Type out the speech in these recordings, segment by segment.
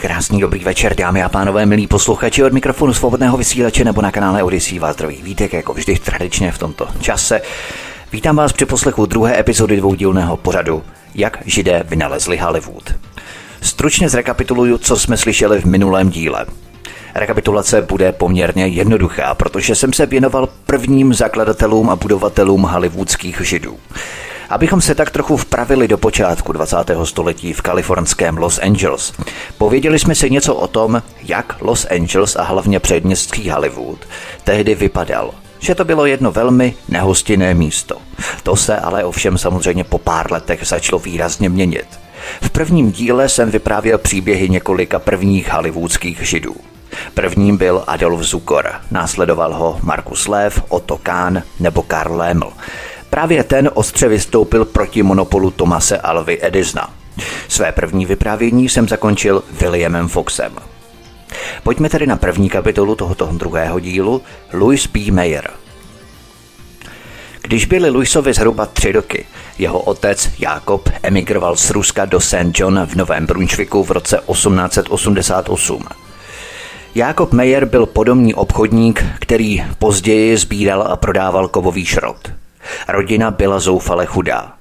Krásný dobrý večer, dámy a pánové, milí posluchači od mikrofonu svobodného vysílače nebo na kanále Odyssey vás zdraví Vítek, jako vždy tradičně v tomto čase. Vítám vás při poslechu druhé epizody dvoudílného pořadu Jak židé vynalezli Hollywood. Stručně zrekapituluju, co jsme slyšeli v minulém díle. Rekapitulace bude poměrně jednoduchá, protože jsem se věnoval prvním zakladatelům a budovatelům hollywoodských židů. Abychom se tak trochu vpravili do počátku 20. století v kalifornském Los Angeles, pověděli jsme si něco o tom, jak Los Angeles a hlavně předměstský Hollywood tehdy vypadal že to bylo jedno velmi nehostinné místo. To se ale ovšem samozřejmě po pár letech začalo výrazně měnit. V prvním díle jsem vyprávěl příběhy několika prvních hollywoodských židů. Prvním byl Adolf Zukor, následoval ho Markus Lev, Otto Kahn nebo Karl Leml. Právě ten ostře vystoupil proti monopolu Tomase Alvy Edisona. Své první vyprávění jsem zakončil Williamem Foxem. Pojďme tedy na první kapitolu tohoto druhého dílu Louis B. Mayer. Když byli Louisovi zhruba tři roky, jeho otec Jakob emigroval z Ruska do St. John v Novém Brunšviku v roce 1888. Jakob Mayer byl podomní obchodník, který později sbíral a prodával kovový šrot. Rodina byla zoufale chudá.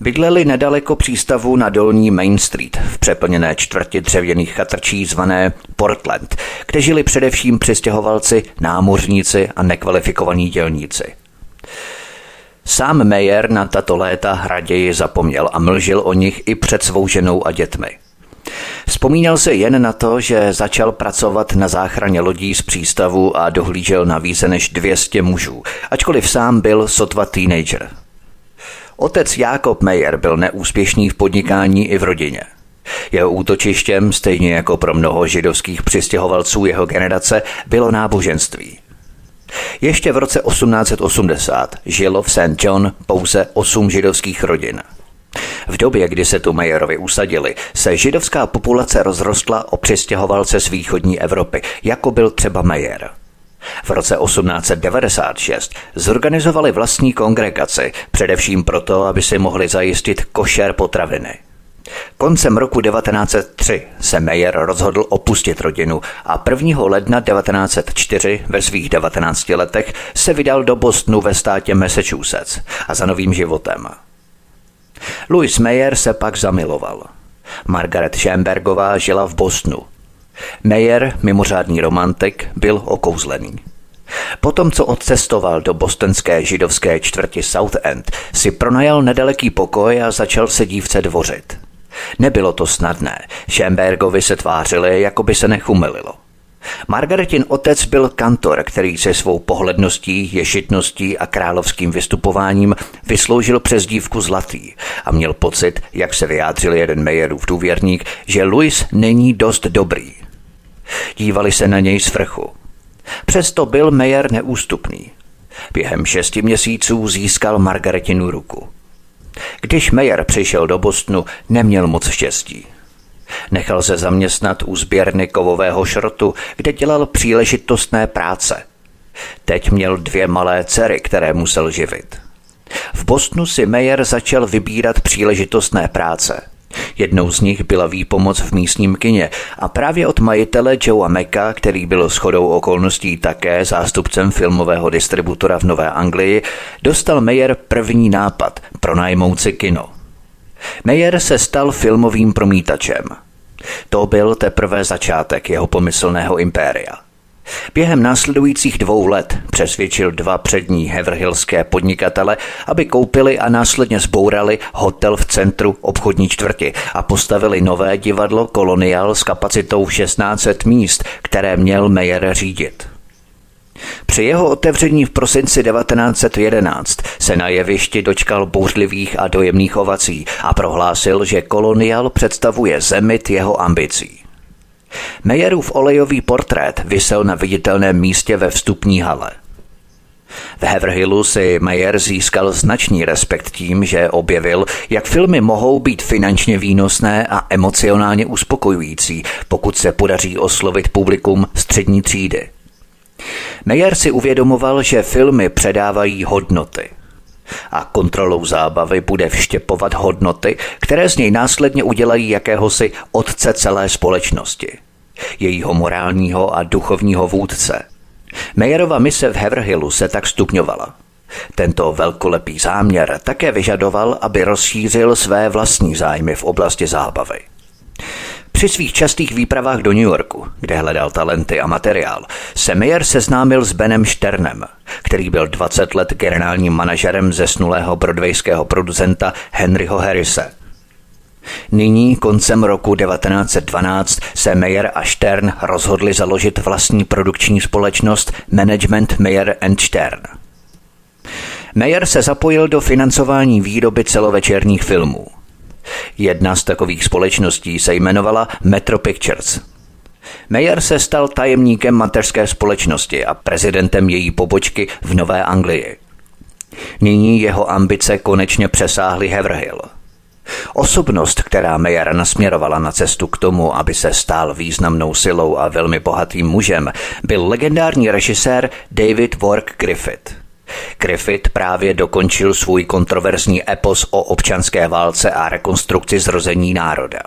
Bydleli nedaleko přístavu na dolní Main Street v přeplněné čtvrti dřevěných chatrčí zvané Portland, kde žili především přistěhovalci, námořníci a nekvalifikovaní dělníci. Sám Mayer na tato léta raději zapomněl a mlžil o nich i před svou ženou a dětmi. Vzpomínal se jen na to, že začal pracovat na záchraně lodí z přístavu a dohlížel na více než 200 mužů, ačkoliv sám byl sotva teenager. Otec Jakob Meyer byl neúspěšný v podnikání i v rodině. Jeho útočištěm, stejně jako pro mnoho židovských přistěhovalců jeho generace, bylo náboženství. Ještě v roce 1880 žilo v St. John pouze osm židovských rodin – v době, kdy se tu Majerovi usadili, se židovská populace rozrostla o přistěhovalce z východní Evropy, jako byl třeba Majer. V roce 1896 zorganizovali vlastní kongregaci, především proto, aby si mohli zajistit košer potraviny. Koncem roku 1903 se Mayer rozhodl opustit rodinu a 1. ledna 1904 ve svých 19 letech se vydal do Bostonu ve státě Massachusetts a za novým životem. Louis Mayer se pak zamiloval. Margaret Schembergová žila v Bostonu. Mayer, mimořádný romantik, byl okouzlený. Potom, co odcestoval do bostonské židovské čtvrti South End, si pronajal nedaleký pokoj a začal se dívce dvořit. Nebylo to snadné. Schembergovi se tvářili, jako by se nechumililo. Margaretin otec byl kantor, který se svou pohledností, ješitností a královským vystupováním vysloužil přes dívku Zlatý a měl pocit, jak se vyjádřil jeden Mayerův důvěrník, že Louis není dost dobrý. Dívali se na něj z vrchu. Přesto byl Mayer neústupný. Během šesti měsíců získal Margaretinu ruku. Když Mayer přišel do Bostonu, neměl moc štěstí. Nechal se zaměstnat u sběrny kovového šrotu, kde dělal příležitostné práce. Teď měl dvě malé dcery, které musel živit. V Bostonu si Mayer začal vybírat příležitostné práce. Jednou z nich byla výpomoc v místním kině a právě od majitele Joea Mecka, který byl shodou okolností také zástupcem filmového distributora v Nové Anglii, dostal Mayer první nápad pro najmouci kino – Meyer se stal filmovým promítačem. To byl teprve začátek jeho pomyslného impéria. Během následujících dvou let přesvědčil dva přední heverhillské podnikatele, aby koupili a následně zbourali hotel v centru obchodní čtvrti a postavili nové divadlo Kolonial s kapacitou 1600 míst, které měl Meyer řídit. Při jeho otevření v prosinci 1911 se na jevišti dočkal bouřlivých a dojemných ovací a prohlásil, že kolonial představuje zemit jeho ambicí. Meyerův olejový portrét vysel na viditelném místě ve vstupní hale. V Haverhillu si Mayer získal značný respekt tím, že objevil, jak filmy mohou být finančně výnosné a emocionálně uspokojující, pokud se podaří oslovit publikum střední třídy. Mayer si uvědomoval, že filmy předávají hodnoty. A kontrolou zábavy bude vštěpovat hodnoty, které z něj následně udělají jakéhosi otce celé společnosti. Jejího morálního a duchovního vůdce. Mayerova mise v Haverhillu se tak stupňovala. Tento velkolepý záměr také vyžadoval, aby rozšířil své vlastní zájmy v oblasti zábavy. Při svých častých výpravách do New Yorku, kde hledal talenty a materiál, se Meyer seznámil s Benem Šternem, který byl 20 let generálním manažerem zesnulého broadwayského producenta Henryho Harrise. Nyní koncem roku 1912 se Meyer a Stern rozhodli založit vlastní produkční společnost Management Meyer and Stern. Meyer se zapojil do financování výroby celovečerních filmů – Jedna z takových společností se jmenovala Metro Pictures. Mayer se stal tajemníkem mateřské společnosti a prezidentem její pobočky v Nové Anglii. Nyní jeho ambice konečně přesáhly Haverhill. Osobnost, která Mayer nasměrovala na cestu k tomu, aby se stal významnou silou a velmi bohatým mužem, byl legendární režisér David Wark Griffith – Griffith právě dokončil svůj kontroverzní epos o občanské válce a rekonstrukci zrození národa.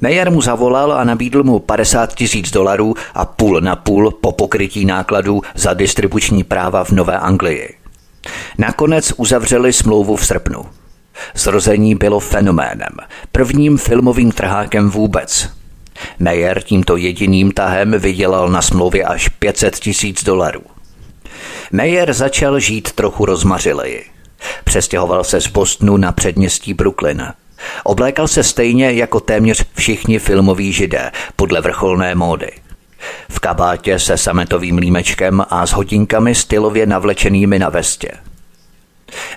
Meyer mu zavolal a nabídl mu 50 tisíc dolarů a půl na půl po pokrytí nákladů za distribuční práva v Nové Anglii. Nakonec uzavřeli smlouvu v srpnu. Zrození bylo fenoménem, prvním filmovým trhákem vůbec. Meyer tímto jediným tahem vydělal na smlouvě až 500 tisíc dolarů. Mayer začal žít trochu rozmařileji. Přestěhoval se z Bostonu na předměstí Brooklyn. Oblékal se stejně jako téměř všichni filmoví židé, podle vrcholné módy. V kabátě se sametovým límečkem a s hodinkami stylově navlečenými na vestě.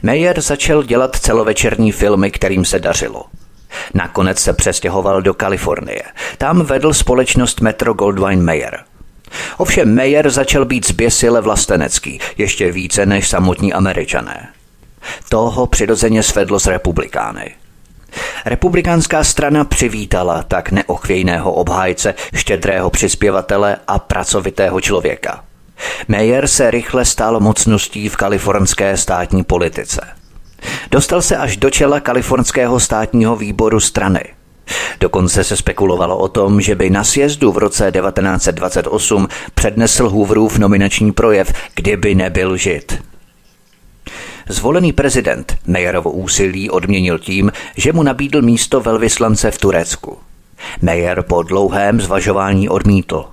Mayer začal dělat celovečerní filmy, kterým se dařilo. Nakonec se přestěhoval do Kalifornie. Tam vedl společnost Metro Goldwyn Mayer – Ovšem Mayer začal být zběsile vlastenecký, ještě více než samotní američané. To ho přirozeně svedlo s republikány. Republikánská strana přivítala tak neochvějného obhájce, štědrého přispěvatele a pracovitého člověka. Mayer se rychle stal mocností v kalifornské státní politice. Dostal se až do čela kalifornského státního výboru strany – Dokonce se spekulovalo o tom, že by na sjezdu v roce 1928 přednesl Hooverův nominační projev, kdyby nebyl žid. Zvolený prezident Meyerovo úsilí odměnil tím, že mu nabídl místo velvyslance v Turecku. Meyer po dlouhém zvažování odmítl.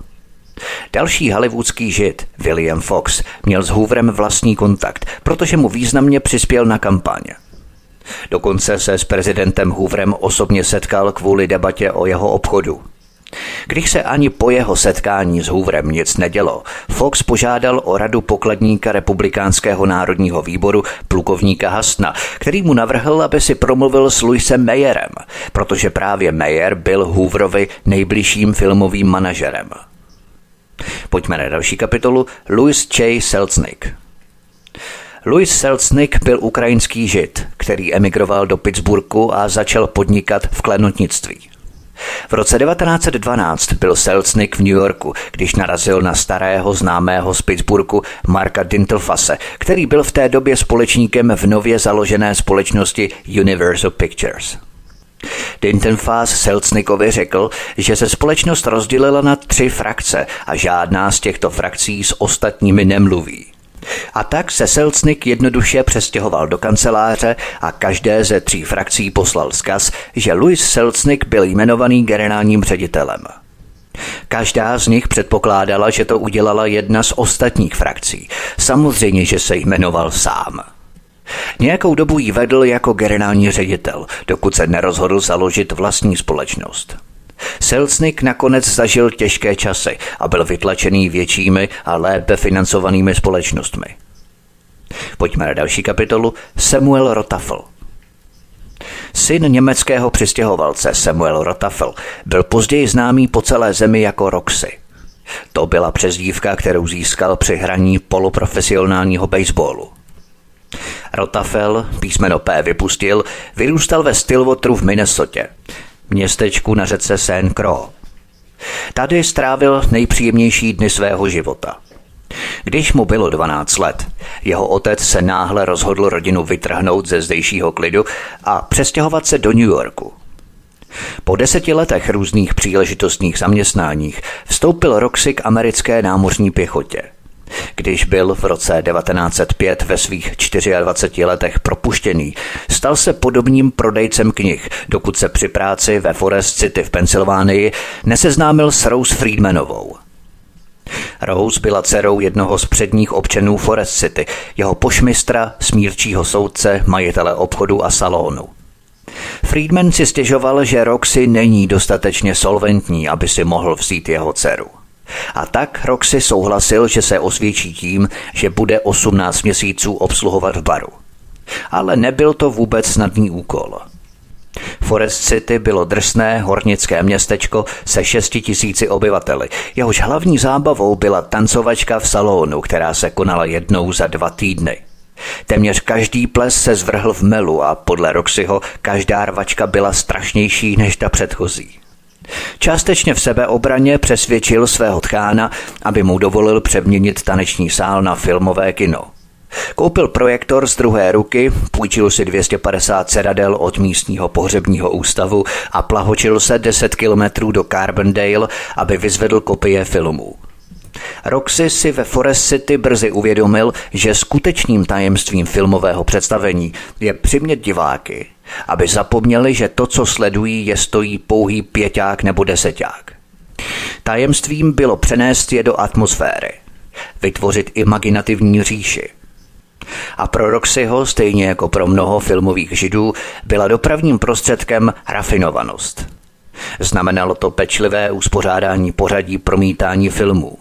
Další hollywoodský žid, William Fox, měl s Hooverem vlastní kontakt, protože mu významně přispěl na kampaně. Dokonce se s prezidentem Hooverem osobně setkal kvůli debatě o jeho obchodu. Když se ani po jeho setkání s Hooverem nic nedělo, Fox požádal o radu pokladníka republikánského národního výboru plukovníka Hastna, který mu navrhl, aby si promluvil s Louisem Mayerem, protože právě Mayer byl Hooverovi nejbližším filmovým manažerem. Pojďme na další kapitolu Louis J. Selznick. Louis Selznick byl ukrajinský žid, který emigroval do Pittsburghu a začal podnikat v klenotnictví. V roce 1912 byl Selznick v New Yorku, když narazil na starého známého z Pittsburghu Marka Dintelfase, který byl v té době společníkem v nově založené společnosti Universal Pictures. Dintenfass Selznickovi řekl, že se společnost rozdělila na tři frakce a žádná z těchto frakcí s ostatními nemluví. A tak se Selcnik jednoduše přestěhoval do kanceláře a každé ze tří frakcí poslal zkaz, že Louis Selcnik byl jmenovaný generálním ředitelem. Každá z nich předpokládala, že to udělala jedna z ostatních frakcí. Samozřejmě, že se jmenoval sám. Nějakou dobu ji vedl jako generální ředitel, dokud se nerozhodl založit vlastní společnost. Selznick nakonec zažil těžké časy a byl vytlačený většími a lépe financovanými společnostmi. Pojďme na další kapitolu. Samuel Rotafel. Syn německého přistěhovalce Samuel Rotafel byl později známý po celé zemi jako Roxy. To byla přezdívka, kterou získal při hraní poloprofesionálního baseballu. Rotafel, písmeno P vypustil, vyrůstal ve Stillwateru v Minnesotě, městečku na řece Saint Croix. Tady strávil nejpříjemnější dny svého života. Když mu bylo 12 let, jeho otec se náhle rozhodl rodinu vytrhnout ze zdejšího klidu a přestěhovat se do New Yorku. Po deseti letech různých příležitostných zaměstnáních vstoupil Roxy k americké námořní pěchotě. Když byl v roce 1905 ve svých 24 letech propuštěný, stal se podobným prodejcem knih, dokud se při práci ve Forest City v Pensylvánii neseznámil s Rose Friedmanovou. Rose byla dcerou jednoho z předních občanů Forest City, jeho pošmistra, smírčího soudce, majitele obchodu a salonu. Friedman si stěžoval, že Roxy není dostatečně solventní, aby si mohl vzít jeho dceru. A tak Roxy souhlasil, že se osvědčí tím, že bude 18 měsíců obsluhovat v baru. Ale nebyl to vůbec snadný úkol. Forest City bylo drsné hornické městečko se 6 tisíci obyvateli. Jehož hlavní zábavou byla tancovačka v salonu, která se konala jednou za dva týdny. Téměř každý ples se zvrhl v melu a podle Roxyho každá rvačka byla strašnější než ta předchozí. Částečně v sebeobraně přesvědčil svého tchána, aby mu dovolil přeměnit taneční sál na filmové kino. Koupil projektor z druhé ruky, půjčil si 250 sedadel od místního pohřebního ústavu a plahočil se 10 kilometrů do Carbondale, aby vyzvedl kopie filmů. Roxy si ve Forest City brzy uvědomil, že skutečným tajemstvím filmového představení je přimět diváky, aby zapomněli, že to, co sledují, je stojí pouhý pěťák nebo deseťák. Tajemstvím bylo přenést je do atmosféry, vytvořit imaginativní říši. A pro Roxyho, stejně jako pro mnoho filmových židů, byla dopravním prostředkem rafinovanost. Znamenalo to pečlivé uspořádání pořadí promítání filmů,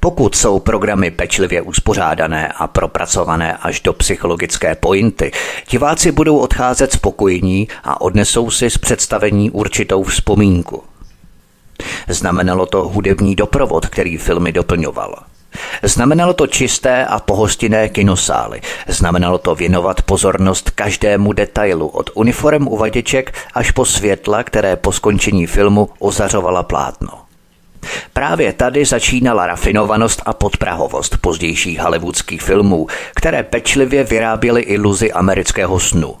pokud jsou programy pečlivě uspořádané a propracované až do psychologické pointy, diváci budou odcházet spokojení a odnesou si z představení určitou vzpomínku. Znamenalo to hudební doprovod, který filmy doplňoval. Znamenalo to čisté a pohostinné kinosály. Znamenalo to věnovat pozornost každému detailu, od uniform uvaděček až po světla, které po skončení filmu ozařovala plátno. Právě tady začínala rafinovanost a podprahovost pozdějších hollywoodských filmů, které pečlivě vyráběly iluzi amerického snu.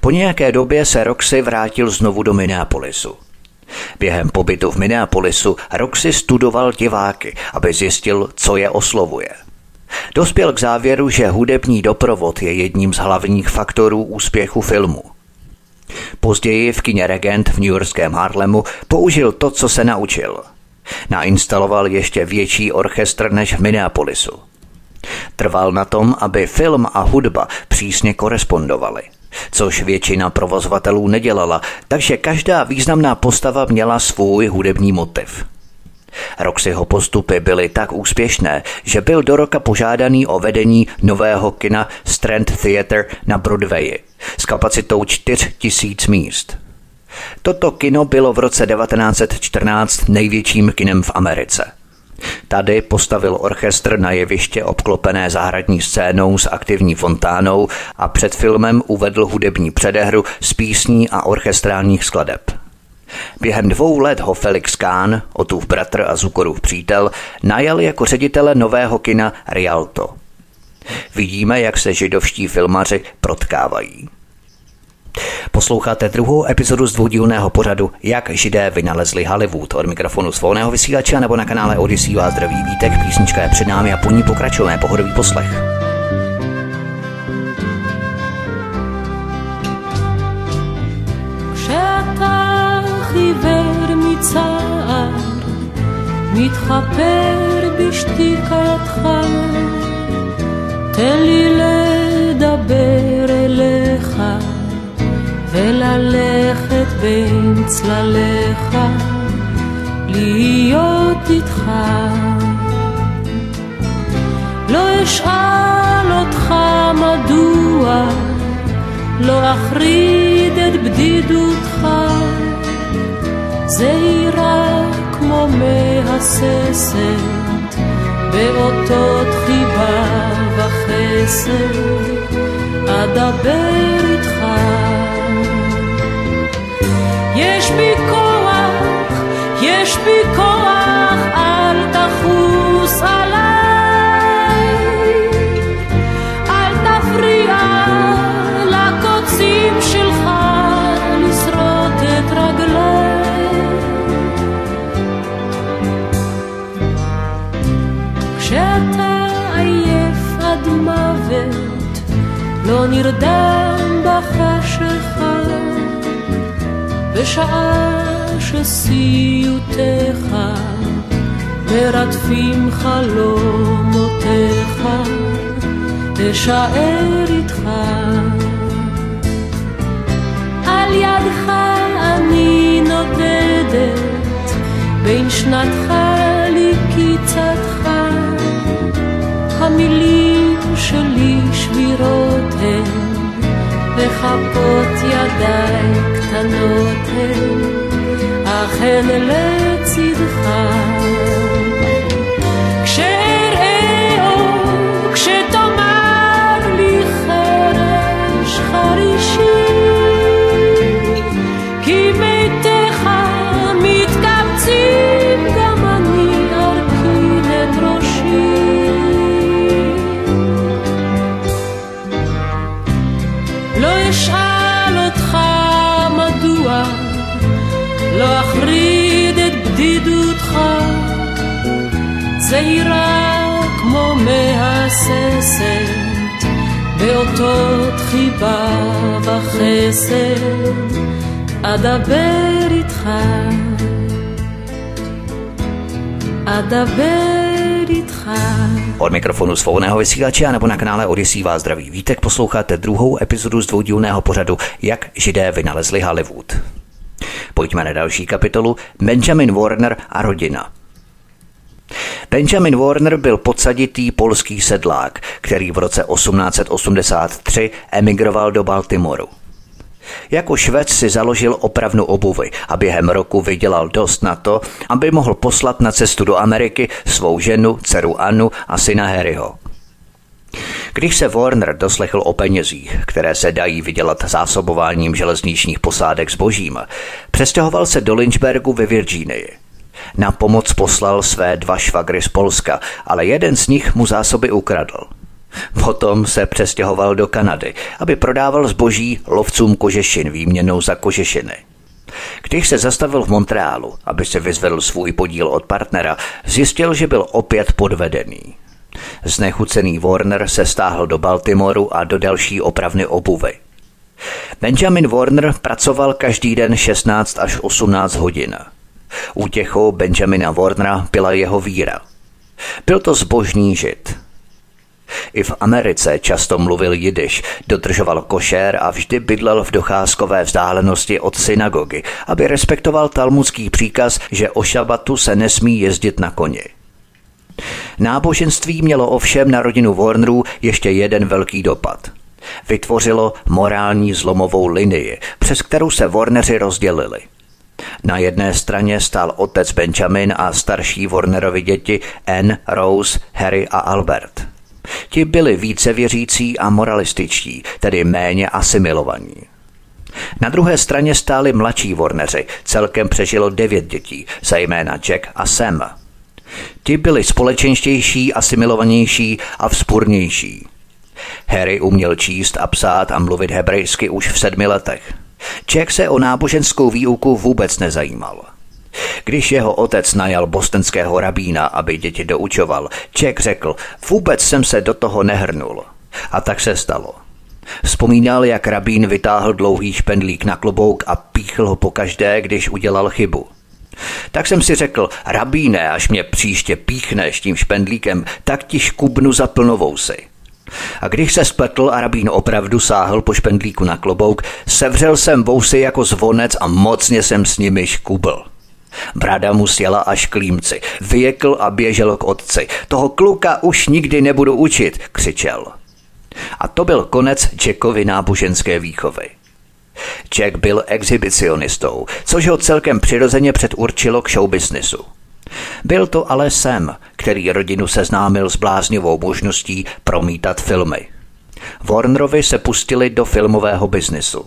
Po nějaké době se Roxy vrátil znovu do Minneapolisu. Během pobytu v Minneapolisu Roxy studoval diváky, aby zjistil, co je oslovuje. Dospěl k závěru, že hudební doprovod je jedním z hlavních faktorů úspěchu filmu – Později v kině Regent v Yorkském Harlemu použil to, co se naučil. Nainstaloval ještě větší orchestr než v Minneapolisu. Trval na tom, aby film a hudba přísně korespondovaly, což většina provozovatelů nedělala, takže každá významná postava měla svůj hudební motiv. Roxyho postupy byly tak úspěšné, že byl do roka požádaný o vedení nového kina Strand Theatre na Broadwayi s kapacitou 4000 míst. Toto kino bylo v roce 1914 největším kinem v Americe. Tady postavil orchestr na jeviště obklopené zahradní scénou s aktivní fontánou a před filmem uvedl hudební předehru z písní a orchestrálních skladeb. Během dvou let ho Felix Kahn, Otův bratr a Zukorův přítel, najal jako ředitele nového kina Rialto. Vidíme, jak se židovští filmaři protkávají. Posloucháte druhou epizodu z dvoudílného pořadu Jak židé vynalezli Hollywood od mikrofonu svobodného vysílače nebo na kanále Odyssey vás zdraví vítek, písnička je před námi a po ní pokračujeme pohodový poslech. מתחפר בשתיקתך, תן לי לדבר אליך וללכת בין צלליך להיות איתך. לא אשאל אותך מדוע לא אחריד את בדידותך, זה יירא כמו מהססת באותות חיבה וחסד, אדבר איתך. יש בי כוח, יש בי כוח, נרדם בחשיכה. בשעה שסיוטיך מרדפים חלומותיך, אשאר איתך. על ידך אני נודדת, בין שנתך לקיצתך, המילים שלי שבירות הן. וכפות ידיי קטנות הן, אך הן לצדך. באותות חיבה וחסד, אדבר איתך, אדבר איתך. Od mikrofonu svobodného vysílače a nebo na kanále Odisí vás zdraví Vítek posloucháte druhou epizodu z dvoudílného pořadu Jak židé vynalezli Hollywood. Pojďme na další kapitolu Benjamin Warner a rodina. Benjamin Warner byl podsaditý polský sedlák, který v roce 1883 emigroval do Baltimoru. Jako švec si založil opravnu obuvy a během roku vydělal dost na to, aby mohl poslat na cestu do Ameriky svou ženu, dceru Annu a syna Harryho. Když se Warner doslechl o penězích, které se dají vydělat zásobováním železničních posádek zbožím, přestěhoval se do Lynchburgu ve Virginii. Na pomoc poslal své dva švagry z Polska, ale jeden z nich mu zásoby ukradl. Potom se přestěhoval do Kanady, aby prodával zboží lovcům kožešin výměnou za kožešiny. Když se zastavil v Montrealu, aby se vyzvedl svůj podíl od partnera, zjistil, že byl opět podvedený. Znechucený Warner se stáhl do Baltimoru a do další opravny obuvy. Benjamin Warner pracoval každý den 16 až 18 hodin. Útěchou Benjamina Warnera byla jeho víra. Byl to zbožný žid. I v Americe často mluvil jidiš, dodržoval košér a vždy bydlel v docházkové vzdálenosti od synagogy, aby respektoval talmudský příkaz, že o šabatu se nesmí jezdit na koni. Náboženství mělo ovšem na rodinu Warnerů ještě jeden velký dopad. Vytvořilo morální zlomovou linii, přes kterou se Warneri rozdělili. Na jedné straně stál otec Benjamin a starší Warnerovi děti Anne, Rose, Harry a Albert. Ti byli více věřící a moralističtí, tedy méně asimilovaní. Na druhé straně stáli mladší Warneri, celkem přežilo devět dětí, zejména Jack a Sam. Ti byli společenštější, asimilovanější a vzpurnější. Harry uměl číst a psát a mluvit hebrejsky už v sedmi letech. Jack se o náboženskou výuku vůbec nezajímal. Když jeho otec najal bostonského rabína, aby děti doučoval, Jack řekl, vůbec jsem se do toho nehrnul. A tak se stalo. Vzpomínal, jak rabín vytáhl dlouhý špendlík na klobouk a píchl ho pokaždé, když udělal chybu. Tak jsem si řekl, rabíne, až mě příště píchneš tím špendlíkem, tak ti škubnu za plnovou si. A když se spletl a rabín opravdu sáhl po špendlíku na klobouk, sevřel jsem vousy jako zvonec a mocně jsem s nimi škubl. Brada mu sjela až k límci, vyjekl a běžel k otci. Toho kluka už nikdy nebudu učit, křičel. A to byl konec Jackovy náboženské výchovy. Jack byl exhibicionistou, což ho celkem přirozeně předurčilo k showbiznisu. Byl to ale Sam, který rodinu seznámil s bláznivou možností promítat filmy. Warnerovi se pustili do filmového biznisu.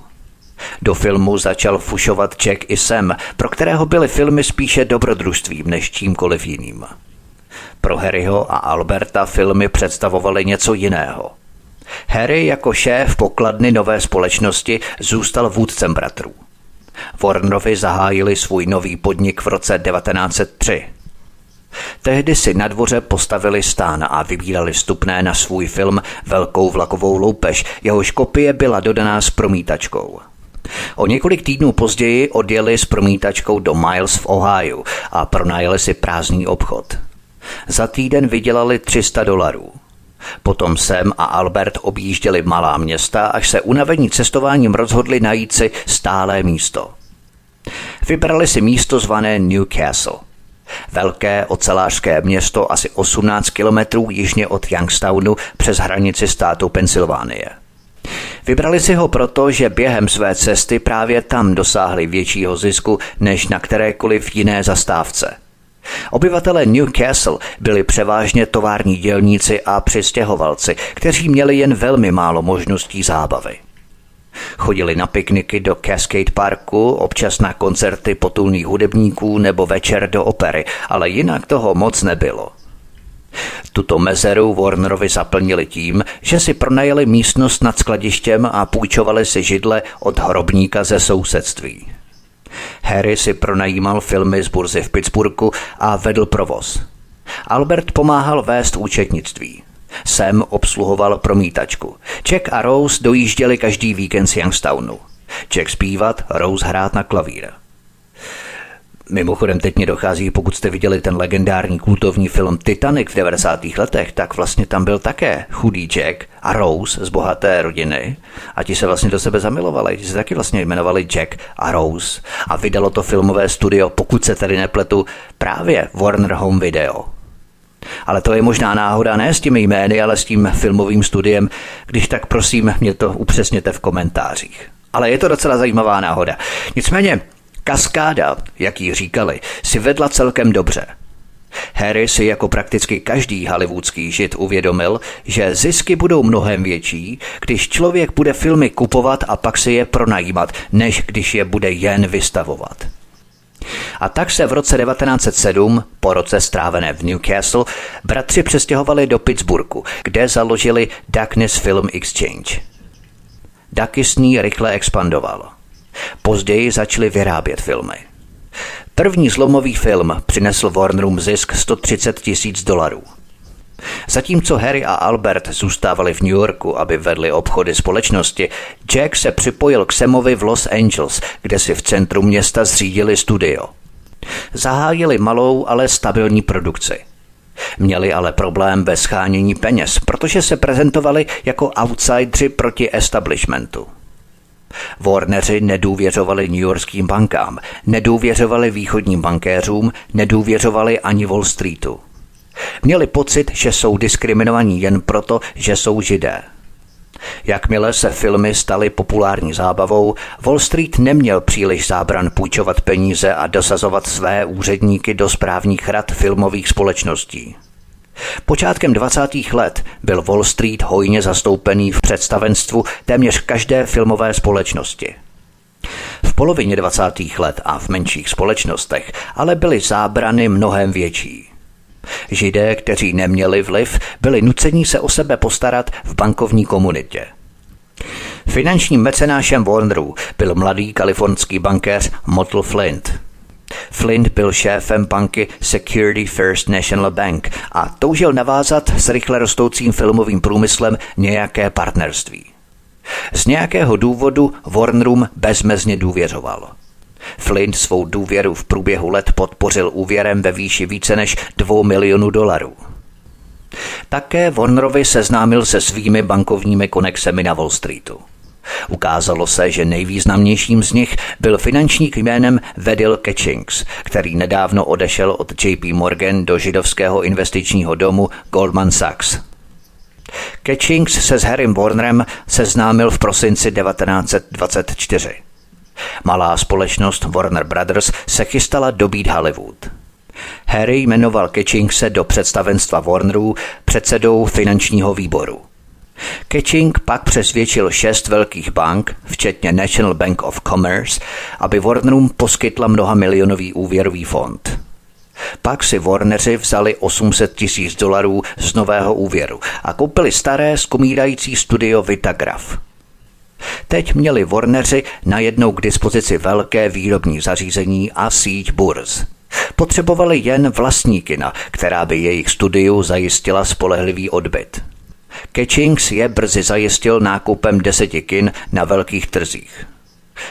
Do filmu začal fušovat Jack i Sam, pro kterého byly filmy spíše dobrodružstvím než čímkoliv jiným. Pro Harryho a Alberta filmy představovaly něco jiného. Harry jako šéf pokladny nové společnosti zůstal vůdcem bratrů. Warnerovi zahájili svůj nový podnik v roce 1903. Tehdy si na dvoře postavili stán a vybírali vstupné na svůj film Velkou vlakovou loupež, jehož kopie byla dodaná s promítačkou. O několik týdnů později odjeli s promítačkou do Miles v Ohio a pronajeli si prázdný obchod. Za týden vydělali 300 dolarů. Potom Sam a Albert objížděli malá města, až se unavení cestováním rozhodli najít si stálé místo. Vybrali si místo zvané Newcastle. Velké ocelářské město asi 18 kilometrů jižně od Youngstownu přes hranici státu Pensylvánie. Vybrali si ho proto, že během své cesty právě tam dosáhli většího zisku než na kterékoliv jiné zastávce. Obyvatele Newcastle byli převážně tovární dělníci a přistěhovalci, kteří měli jen velmi málo možností zábavy. Chodili na pikniky do Cascade Parku, občas na koncerty potulných hudebníků nebo večer do opery, ale jinak toho moc nebylo. Tuto mezeru Warnerovi zaplnili tím, že si pronajeli místnost nad skladištěm a půjčovali si židle od hrobníka ze sousedství. Harry si pronajímal filmy z burzy v Pittsburghu a vedl provoz. Albert pomáhal vést účetnictví. Sam obsluhoval promítačku. Jack a Rose dojížděli každý víkend z Youngstownu. Jack zpívat, Rose hrát na klavír. Mimochodem teď mě dochází, pokud jste viděli ten legendární kultovní film Titanic v 90. letech, tak vlastně tam byl také chudý Jack a Rose z bohaté rodiny a ti se vlastně do sebe zamilovali. Ti se taky vlastně jmenovali Jack a Rose a vydalo to filmové studio, pokud se tady nepletu, právě Warner Home Video. Ale to je možná náhoda ne s těmi jmény, ale s tím filmovým studiem. Když tak prosím, mě to upřesněte v komentářích. Ale je to docela zajímavá náhoda. Nicméně, Kaskáda, jak jí říkali, si vedla celkem dobře. Harry si jako prakticky každý hollywoodský žid uvědomil, že zisky budou mnohem větší, když člověk bude filmy kupovat a pak si je pronajímat, než když je bude jen vystavovat. A tak se v roce 1907, po roce strávené v Newcastle, bratři přestěhovali do Pittsburghu, kde založili Darkness Film Exchange. Ní rychle expandoval. Později začali vyrábět filmy. První zlomový film přinesl Warnerům zisk 130 tisíc dolarů. Zatímco Harry a Albert zůstávali v New Yorku, aby vedli obchody společnosti, Jack se připojil k Samovi v Los Angeles, kde si v centru města zřídili studio. Zahájili malou, ale stabilní produkci. Měli ale problém bez schánění peněz, protože se prezentovali jako outsidři proti establishmentu. Warneri nedůvěřovali newyorským bankám, nedůvěřovali východním bankéřům, nedůvěřovali ani Wall Streetu. Měli pocit, že jsou diskriminovaní jen proto, že jsou židé. Jakmile se filmy staly populární zábavou, Wall Street neměl příliš zábran půjčovat peníze a dosazovat své úředníky do správních rad filmových společností. Počátkem 20. let byl Wall Street hojně zastoupený v představenstvu téměř každé filmové společnosti. V polovině 20. let a v menších společnostech ale byly zábrany mnohem větší. Židé, kteří neměli vliv, byli nuceni se o sebe postarat v bankovní komunitě. Finančním mecenášem Warnerů byl mladý kalifornský bankéř Motl Flint – Flint byl šéfem banky Security First National Bank a toužil navázat s rychle rostoucím filmovým průmyslem nějaké partnerství. Z nějakého důvodu Warnerům bezmezně důvěřoval. Flint svou důvěru v průběhu let podpořil úvěrem ve výši více než 2 milionů dolarů. Také Warnerovi seznámil se svými bankovními konexemi na Wall Streetu. Ukázalo se, že nejvýznamnějším z nich byl finančník jménem Vedil Catchings, který nedávno odešel od JP Morgan do židovského investičního domu Goldman Sachs. Catchings se s Harrym Warnerem seznámil v prosinci 1924. Malá společnost Warner Brothers se chystala dobít Hollywood. Harry jmenoval Catchingse do představenstva Warnerů předsedou finančního výboru. Catching pak přesvědčil šest velkých bank, včetně National Bank of Commerce, aby Warnerům poskytla mnoha milionový úvěrový fond. Pak si Warneri vzali 800 tisíc dolarů z nového úvěru a koupili staré skomírající studio Vitagraph. Teď měli Warneri najednou k dispozici velké výrobní zařízení a síť burz. Potřebovali jen vlastní kina, která by jejich studiu zajistila spolehlivý odbyt. Catchings je brzy zajistil nákupem deseti kin na velkých trzích.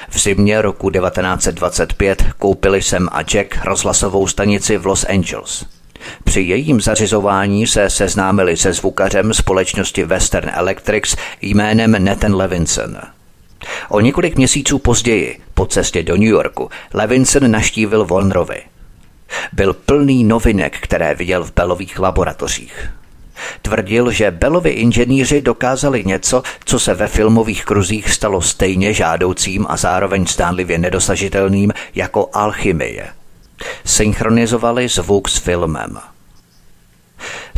V zimě roku 1925 koupili Sam a Jack rozhlasovou stanici v Los Angeles. Při jejím zařizování se seznámili se zvukařem společnosti Western Electrics jménem Nathan Levinson. O několik měsíců později, po cestě do New Yorku, Levinson naštívil Warnerovi. Byl plný novinek, které viděl v Belových laboratořích. Tvrdil, že Bellovi inženýři dokázali něco, co se ve filmových kruzích stalo stejně žádoucím a zároveň stánlivě nedosažitelným jako alchymie. Synchronizovali zvuk s filmem.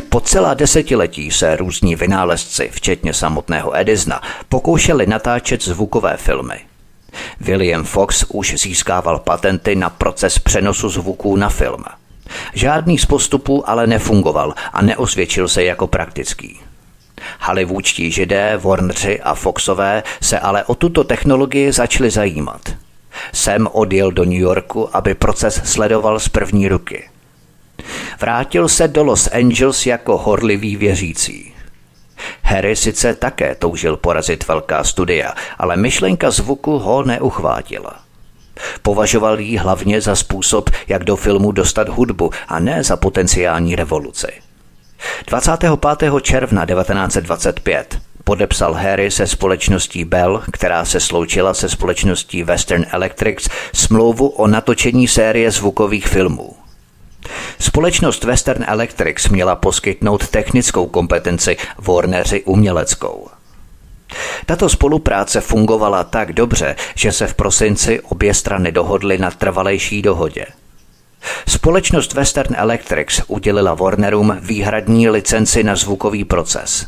Po celá desetiletí se různí vynálezci, včetně samotného Edisona, pokoušeli natáčet zvukové filmy. William Fox už získával patenty na proces přenosu zvuků na film – Žádný z postupů ale nefungoval a neosvědčil se jako praktický. Hollywoodští židé, Warneri a Foxové se ale o tuto technologii začali zajímat. Sam odjel do New Yorku, aby proces sledoval z první ruky. Vrátil se do Los Angeles jako horlivý věřící. Harry sice také toužil porazit velká studia, ale myšlenka zvuku ho neuchvátila. Považoval ji hlavně za způsob, jak do filmu dostat hudbu a ne za potenciální revoluci. 25. června 1925 podepsal Harry se společností Bell, která se sloučila se společností Western Electrics, smlouvu o natočení série zvukových filmů. Společnost Western Electrics měla poskytnout technickou kompetenci, Warneri uměleckou. Tato spolupráce fungovala tak dobře, že se v prosinci obě strany dohodly na trvalejší dohodě. Společnost Western Electrics udělila Warnerům výhradní licenci na zvukový proces.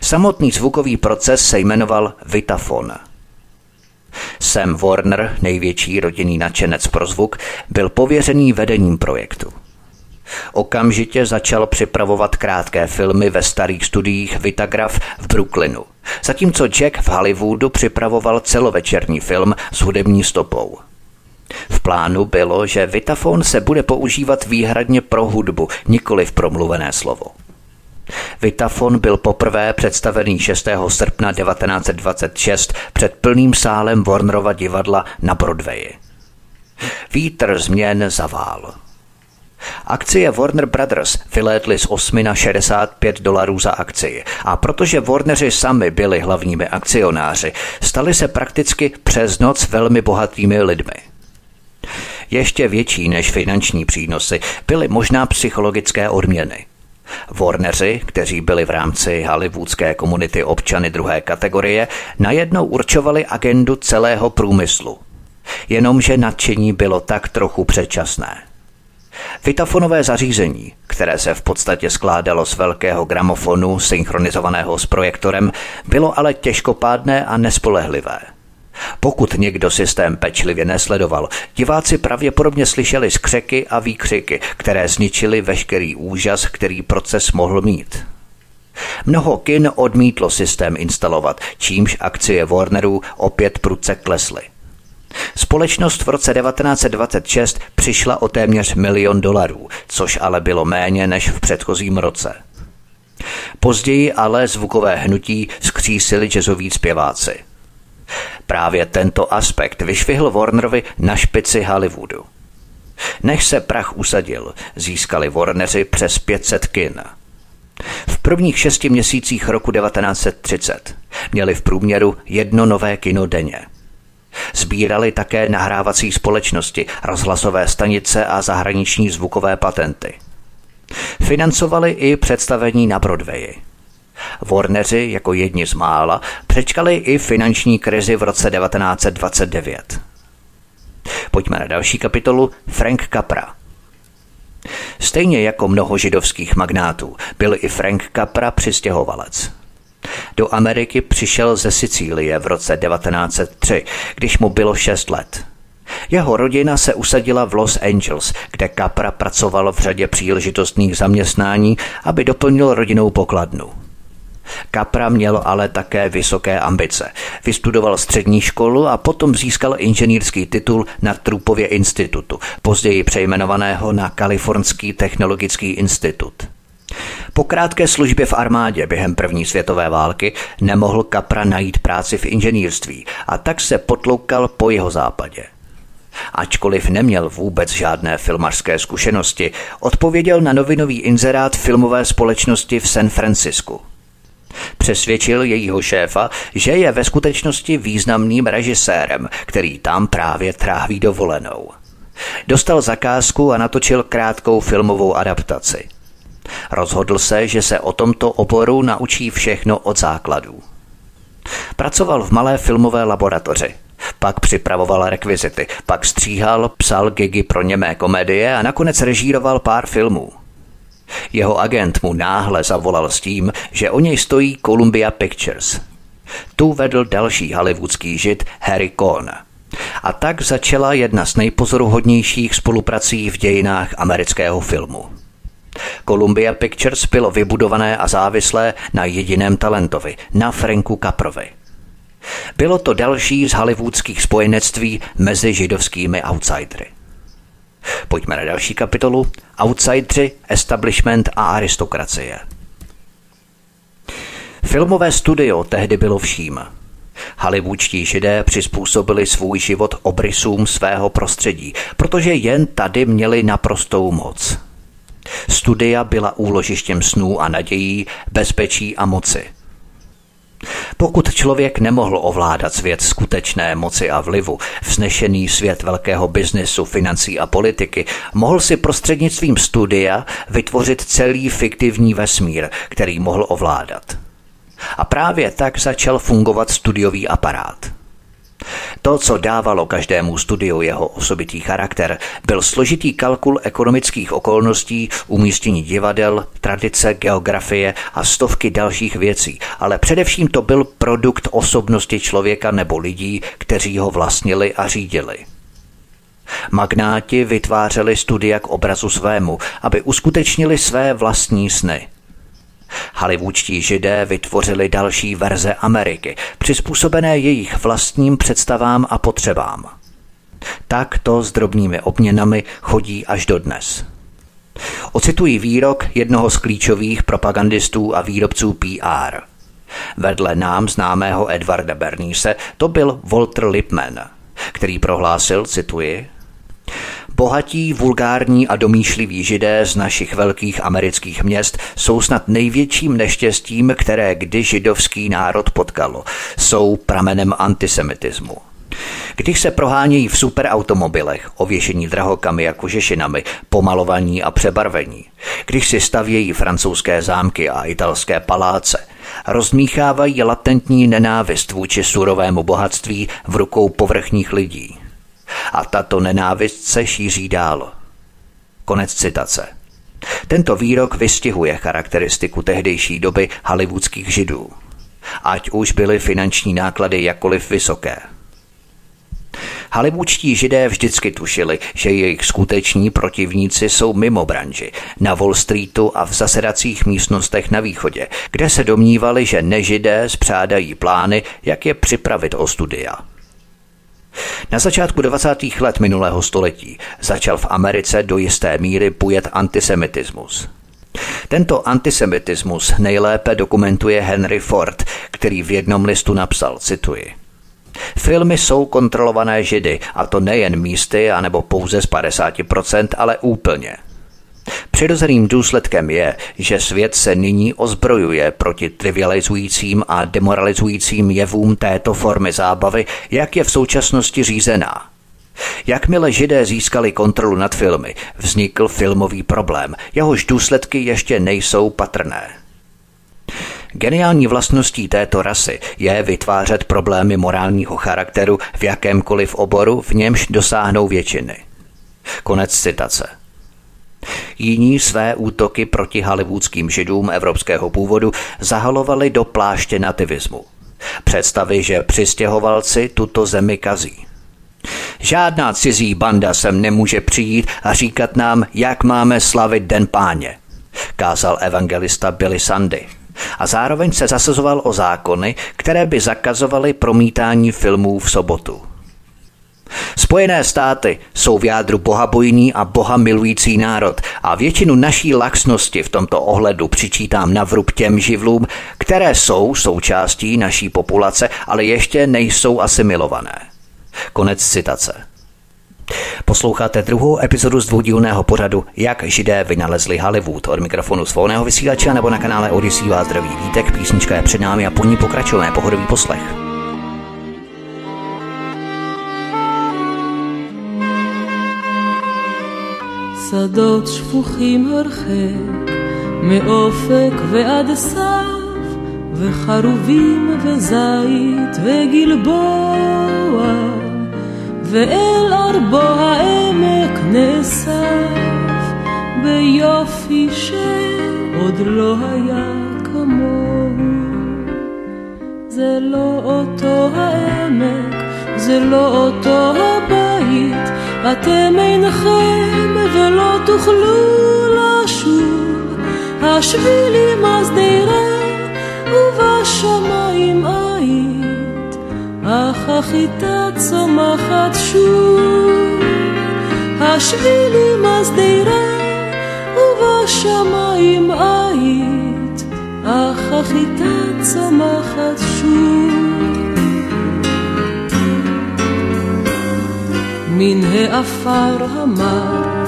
Samotný zvukový proces se jmenoval Vitafon. Sam Warner, největší rodinný nadšenec pro zvuk, byl pověřený vedením projektu. Okamžitě začal připravovat krátké filmy ve starých studiích Vitagraph v Brooklynu, zatímco Jack v Hollywoodu připravoval celovečerní film s hudební stopou. V plánu bylo, že Vitafon se bude používat výhradně pro hudbu, nikoli v promluvené slovo. Vitafon byl poprvé představený 6. srpna 1926 před plným sálem Warnerova divadla na Broadwayi. Vítr změn zavál. Akcie Warner Brothers vylétly z 8 na 65 dolarů za akci a protože Warneri sami byli hlavními akcionáři, stali se prakticky přes noc velmi bohatými lidmi. Ještě větší než finanční přínosy byly možná psychologické odměny. Warneri, kteří byli v rámci hollywoodské komunity občany druhé kategorie, najednou určovali agendu celého průmyslu. Jenomže nadšení bylo tak trochu předčasné. Vitafonové zařízení, které se v podstatě skládalo z velkého gramofonu synchronizovaného s projektorem, bylo ale těžkopádné a nespolehlivé. Pokud někdo systém pečlivě nesledoval, diváci pravděpodobně slyšeli skřeky a výkřiky, které zničily veškerý úžas, který proces mohl mít. Mnoho kin odmítlo systém instalovat, čímž akcie Warnerů opět prudce klesly. Společnost v roce 1926 přišla o téměř milion dolarů, což ale bylo méně než v předchozím roce. Později ale zvukové hnutí skřísili jazzoví zpěváci. Právě tento aspekt vyšvihl Warnerovi na špici Hollywoodu. Než se prach usadil, získali Warneri přes 500 kin. V prvních šesti měsících roku 1930 měli v průměru jedno nové kino denně. Sbírali také nahrávací společnosti, rozhlasové stanice a zahraniční zvukové patenty. Financovali i představení na Broadwayi. Warneri jako jedni z mála přečkali i finanční krizi v roce 1929. Pojďme na další kapitolu Frank Capra – Stejně jako mnoho židovských magnátů byl i Frank Capra přistěhovalec. Do Ameriky přišel ze Sicílie v roce 1903, když mu bylo 6 let. Jeho rodina se usadila v Los Angeles, kde Capra pracoval v řadě příležitostných zaměstnání, aby doplnil rodinou pokladnu. Capra měl ale také vysoké ambice. Vystudoval střední školu a potom získal inženýrský titul na Trupově institutu, později přejmenovaného na Kalifornský technologický institut. Po krátké službě v armádě během první světové války nemohl Capra najít práci v inženýrství a tak se potloukal po jeho západě. Ačkoliv neměl vůbec žádné filmařské zkušenosti, odpověděl na novinový inzerát filmové společnosti v San Francisku. Přesvědčil jejího šéfa, že je ve skutečnosti významným režisérem, který tam právě tráví dovolenou. Dostal zakázku a natočil krátkou filmovou adaptaci. Rozhodl se, že se o tomto oboru naučí všechno od základů. Pracoval v malé filmové laboratoři, pak připravoval rekvizity, pak stříhal, psal gigy pro němé komedie a nakonec režíroval pár filmů. Jeho agent mu náhle zavolal s tím, že o něj stojí Columbia Pictures. Tu vedl další hollywoodský žid Harry Cohn. A tak začala jedna z nejpozoruhodnějších spoluprací v dějinách amerického filmu. Columbia Pictures bylo vybudované a závislé na jediném talentovi, na Franku Caprovi. Bylo to další z hollywoodských spojenectví mezi židovskými outsidery. Pojďme na další kapitolu. Outsidři, establishment a aristokracie. Filmové studio tehdy bylo vším. Hollywoodští židé přizpůsobili svůj život obrysům svého prostředí, protože jen tady měli naprostou moc. Studia byla úložištěm snů a nadějí, bezpečí a moci – pokud člověk nemohl ovládat svět skutečné moci a vlivu, vznešený svět velkého biznesu, financí a politiky, mohl si prostřednictvím studia vytvořit celý fiktivní vesmír, který mohl ovládat. A právě tak začal fungovat studiový aparát. To, co dávalo každému studiu jeho osobitý charakter, byl složitý kalkul ekonomických okolností, umístění divadel, tradice, geografie a stovky dalších věcí, ale především to byl produkt osobnosti člověka nebo lidí, kteří ho vlastnili a řídili. Magnáti vytvářeli studia k obrazu svému, aby uskutečnili své vlastní sny – Hollywoodští židé vytvořili další verze Ameriky, přizpůsobené jejich vlastním představám a potřebám. Tak to s drobnými obměnami chodí až do dnes. Ocituji výrok jednoho z klíčových propagandistů a výrobců PR. Vedle nám známého Edvarda Bernise to byl Walter Lippmann, který prohlásil, cituji, Bohatí, vulgární a domýšliví židé z našich velkých amerických měst jsou snad největším neštěstím, které kdy židovský národ potkalo. Jsou pramenem antisemitismu. Když se prohánějí v superautomobilech, ověšení drahokami a kožešinami, pomalovaní a přebarvení, když si stavějí francouzské zámky a italské paláce, rozmíchávají latentní nenávist vůči surovému bohatství v rukou povrchních lidí – a tato nenávist se šíří dál. Konec citace. Tento výrok vystihuje charakteristiku tehdejší doby hollywoodských židů. Ať už byly finanční náklady jakkoliv vysoké. Hollywoodští židé vždycky tušili, že jejich skuteční protivníci jsou mimo branži, na Wall Streetu a v zasedacích místnostech na východě, kde se domnívali, že nežidé spřádají plány, jak je připravit o studia. Na začátku 20. let minulého století začal v Americe do jisté míry bujet antisemitismus. Tento antisemitismus nejlépe dokumentuje Henry Ford, který v jednom listu napsal, cituji, Filmy jsou kontrolované židy, a to nejen místy, anebo pouze z 50%, ale úplně. Přirozeným důsledkem je, že svět se nyní ozbrojuje proti trivializujícím a demoralizujícím jevům této formy zábavy, jak je v současnosti řízená. Jakmile židé získali kontrolu nad filmy, vznikl filmový problém, jehož důsledky ještě nejsou patrné. Geniální vlastností této rasy je vytvářet problémy morálního charakteru v jakémkoliv oboru, v němž dosáhnou většiny. Konec citace. Jiní své útoky proti hollywoodským židům evropského původu zahalovali do pláště nativismu. Představy, že přistěhovalci tuto zemi kazí. Žádná cizí banda sem nemůže přijít a říkat nám, jak máme slavit Den páně, kázal evangelista Billy Sandy. A zároveň se zasazoval o zákony, které by zakazovaly promítání filmů v sobotu. Spojené státy jsou v jádru bohabojný a boha milující národ a většinu naší laxnosti v tomto ohledu přičítám na vrub těm živlům, které jsou součástí naší populace, ale ještě nejsou asimilované. Konec citace. Posloucháte druhou epizodu z dvoudílného pořadu Jak židé vynalezli Hollywood od mikrofonu svobodného vysílače nebo na kanále Odyssey vás zdraví vítek, písnička je před námi a po ní pokračujeme pohodový poslech. שדות שפוכים הרחק, מאופק ועד סף, וחרובים וזית וגלבוע, ואל ארבו העמק נאסף, ביופי שעוד לא היה כמוהו. זה לא אותו העמק, זה לא אותו הבית, אתם אינכם ולא תוכלו לשוב, השבילים השדרה ובשמיים היית, אך החיטה צומחת שוב. השבילים השדרה ובשמיים היית, אך החיטה צומחת שוב. מן העפר המר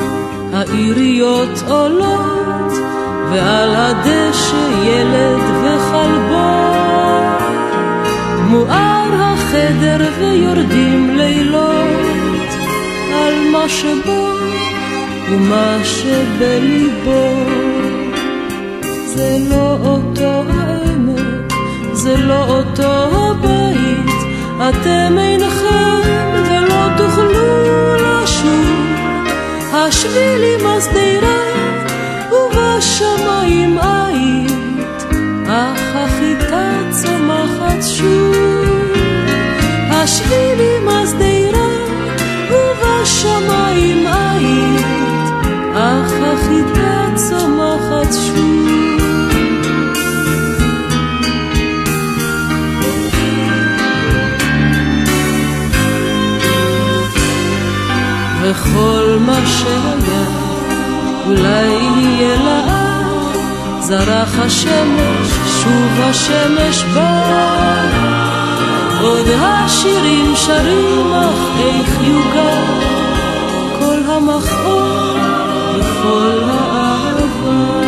העיריות עולות ועל הדשא ילד וכלבו מואר החדר ויורדים לילות על מה שבו ומה שבליבו. זה לא אותו העמק, זה לא אותו הבית, אתם אינכם ולא תוכלו לשוב. השבילים השדרה ובשמיים היית, אך החיטה צומחת שוב. השבילים השדרה ובשמיים היית, אך החיטה צומחת שוב. וכל מה שהיה אולי יהיה לאט, זרח השמש, שוב השמש בא. עוד השירים שרים, אך איך יוגע כל המכאוב וכל האהבה.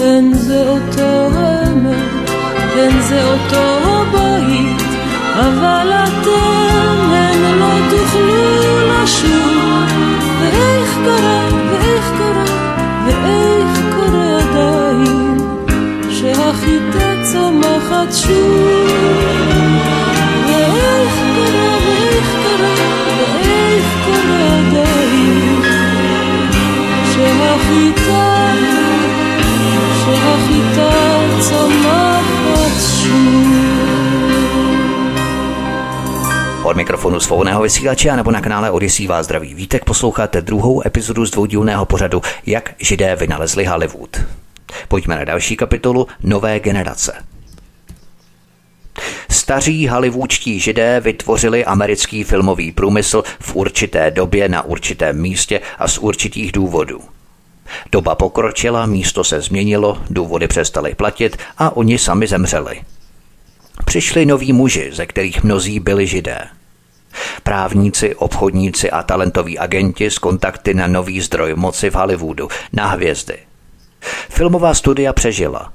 הן זה אותו העמק, הן זה אותו הבית, אבל אתם הן לא תוכלו לשוב. ואיך קרה, ואיך קרה, ואיך קורה עדיין, שהחיטה צומחת שוב. ואיך Od mikrofonu svobodného vysílače nebo na kanále Odyssey vás zdraví vítek posloucháte druhou epizodu z dvoudílného pořadu Jak židé vynalezli Hollywood. Pojďme na další kapitolu Nové generace. Staří hollywoodští židé vytvořili americký filmový průmysl v určité době na určitém místě a z určitých důvodů. Doba pokročila, místo se změnilo, důvody přestaly platit a oni sami zemřeli. Přišli noví muži, ze kterých mnozí byli židé. Právníci, obchodníci a talentoví agenti s kontakty na nový zdroj moci v Hollywoodu, na hvězdy. Filmová studia přežila.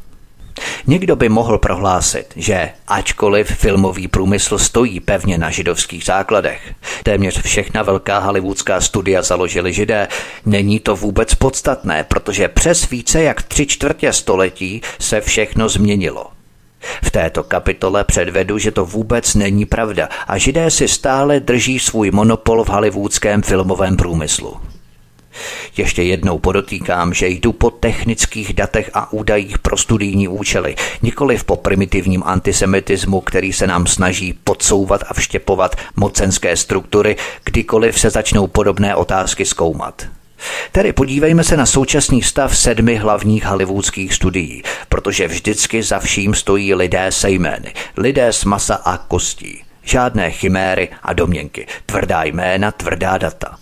Někdo by mohl prohlásit, že ačkoliv filmový průmysl stojí pevně na židovských základech, téměř všechna velká hollywoodská studia založili židé, není to vůbec podstatné, protože přes více jak tři čtvrtě století se všechno změnilo. V této kapitole předvedu, že to vůbec není pravda a židé si stále drží svůj monopol v hollywoodském filmovém průmyslu. Ještě jednou podotýkám, že jdu po technických datech a údajích pro studijní účely, nikoli po primitivním antisemitismu, který se nám snaží podsouvat a vštěpovat mocenské struktury, kdykoliv se začnou podobné otázky zkoumat. Tedy podívejme se na současný stav sedmi hlavních hollywoodských studií, protože vždycky za vším stojí lidé se jmény, lidé z masa a kostí. Žádné chiméry a domněnky, tvrdá jména, tvrdá data.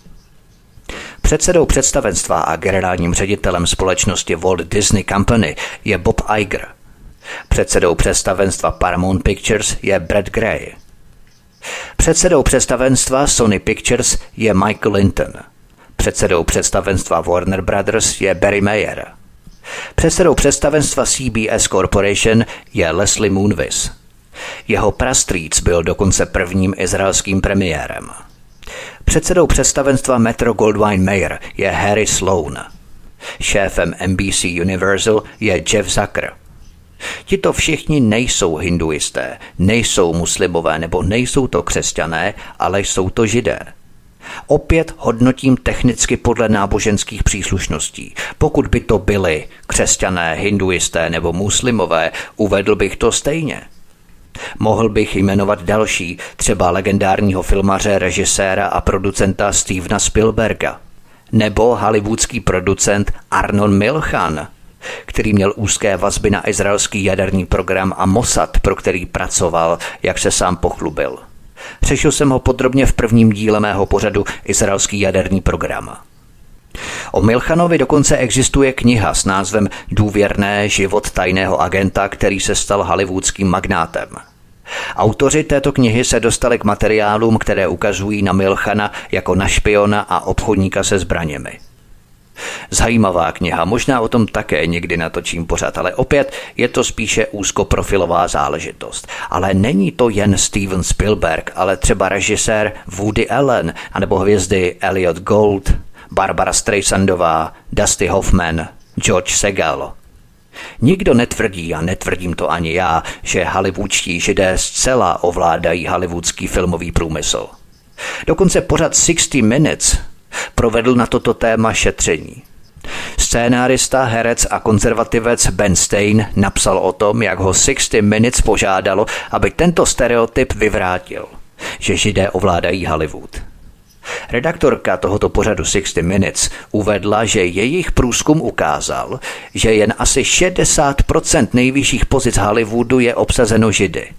Předsedou představenstva a generálním ředitelem společnosti Walt Disney Company je Bob Iger. Předsedou představenstva Paramount Pictures je Brad Gray. Předsedou představenstva Sony Pictures je Michael Linton. Předsedou představenstva Warner Brothers je Barry Mayer. Předsedou představenstva CBS Corporation je Leslie Moonves. Jeho prastrýc byl dokonce prvním izraelským premiérem. Předsedou představenstva Metro Goldwyn Mayer je Harry Sloan. Šéfem NBC Universal je Jeff Zucker. Tito všichni nejsou hinduisté, nejsou muslimové nebo nejsou to křesťané, ale jsou to židé. Opět hodnotím technicky podle náboženských příslušností. Pokud by to byli křesťané, hinduisté nebo muslimové, uvedl bych to stejně – Mohl bych jmenovat další, třeba legendárního filmaře, režiséra a producenta Stevena Spielberga. Nebo hollywoodský producent Arnon Milchan, který měl úzké vazby na izraelský jaderný program a Mossad, pro který pracoval, jak se sám pochlubil. Řešil jsem ho podrobně v prvním díle mého pořadu Izraelský jaderný program. O Milchanovi dokonce existuje kniha s názvem Důvěrné život tajného agenta, který se stal hollywoodským magnátem. Autoři této knihy se dostali k materiálům, které ukazují na Milchana jako na špiona a obchodníka se zbraněmi. Zajímavá kniha, možná o tom také někdy natočím pořád, ale opět je to spíše úzkoprofilová záležitost. Ale není to jen Steven Spielberg, ale třeba režisér Woody Allen, anebo hvězdy Elliot Gold, Barbara Streisandová, Dusty Hoffman, George Segal. Nikdo netvrdí, a netvrdím to ani já, že hollywoodští židé zcela ovládají hollywoodský filmový průmysl. Dokonce pořad 60 Minutes provedl na toto téma šetření. Scénárista, herec a konzervativec Ben Stein napsal o tom, jak ho 60 Minutes požádalo, aby tento stereotyp vyvrátil, že židé ovládají Hollywood. Redaktorka tohoto pořadu 60 Minutes uvedla, že jejich průzkum ukázal, že jen asi 60% nejvyšších pozic Hollywoodu je obsazeno židy.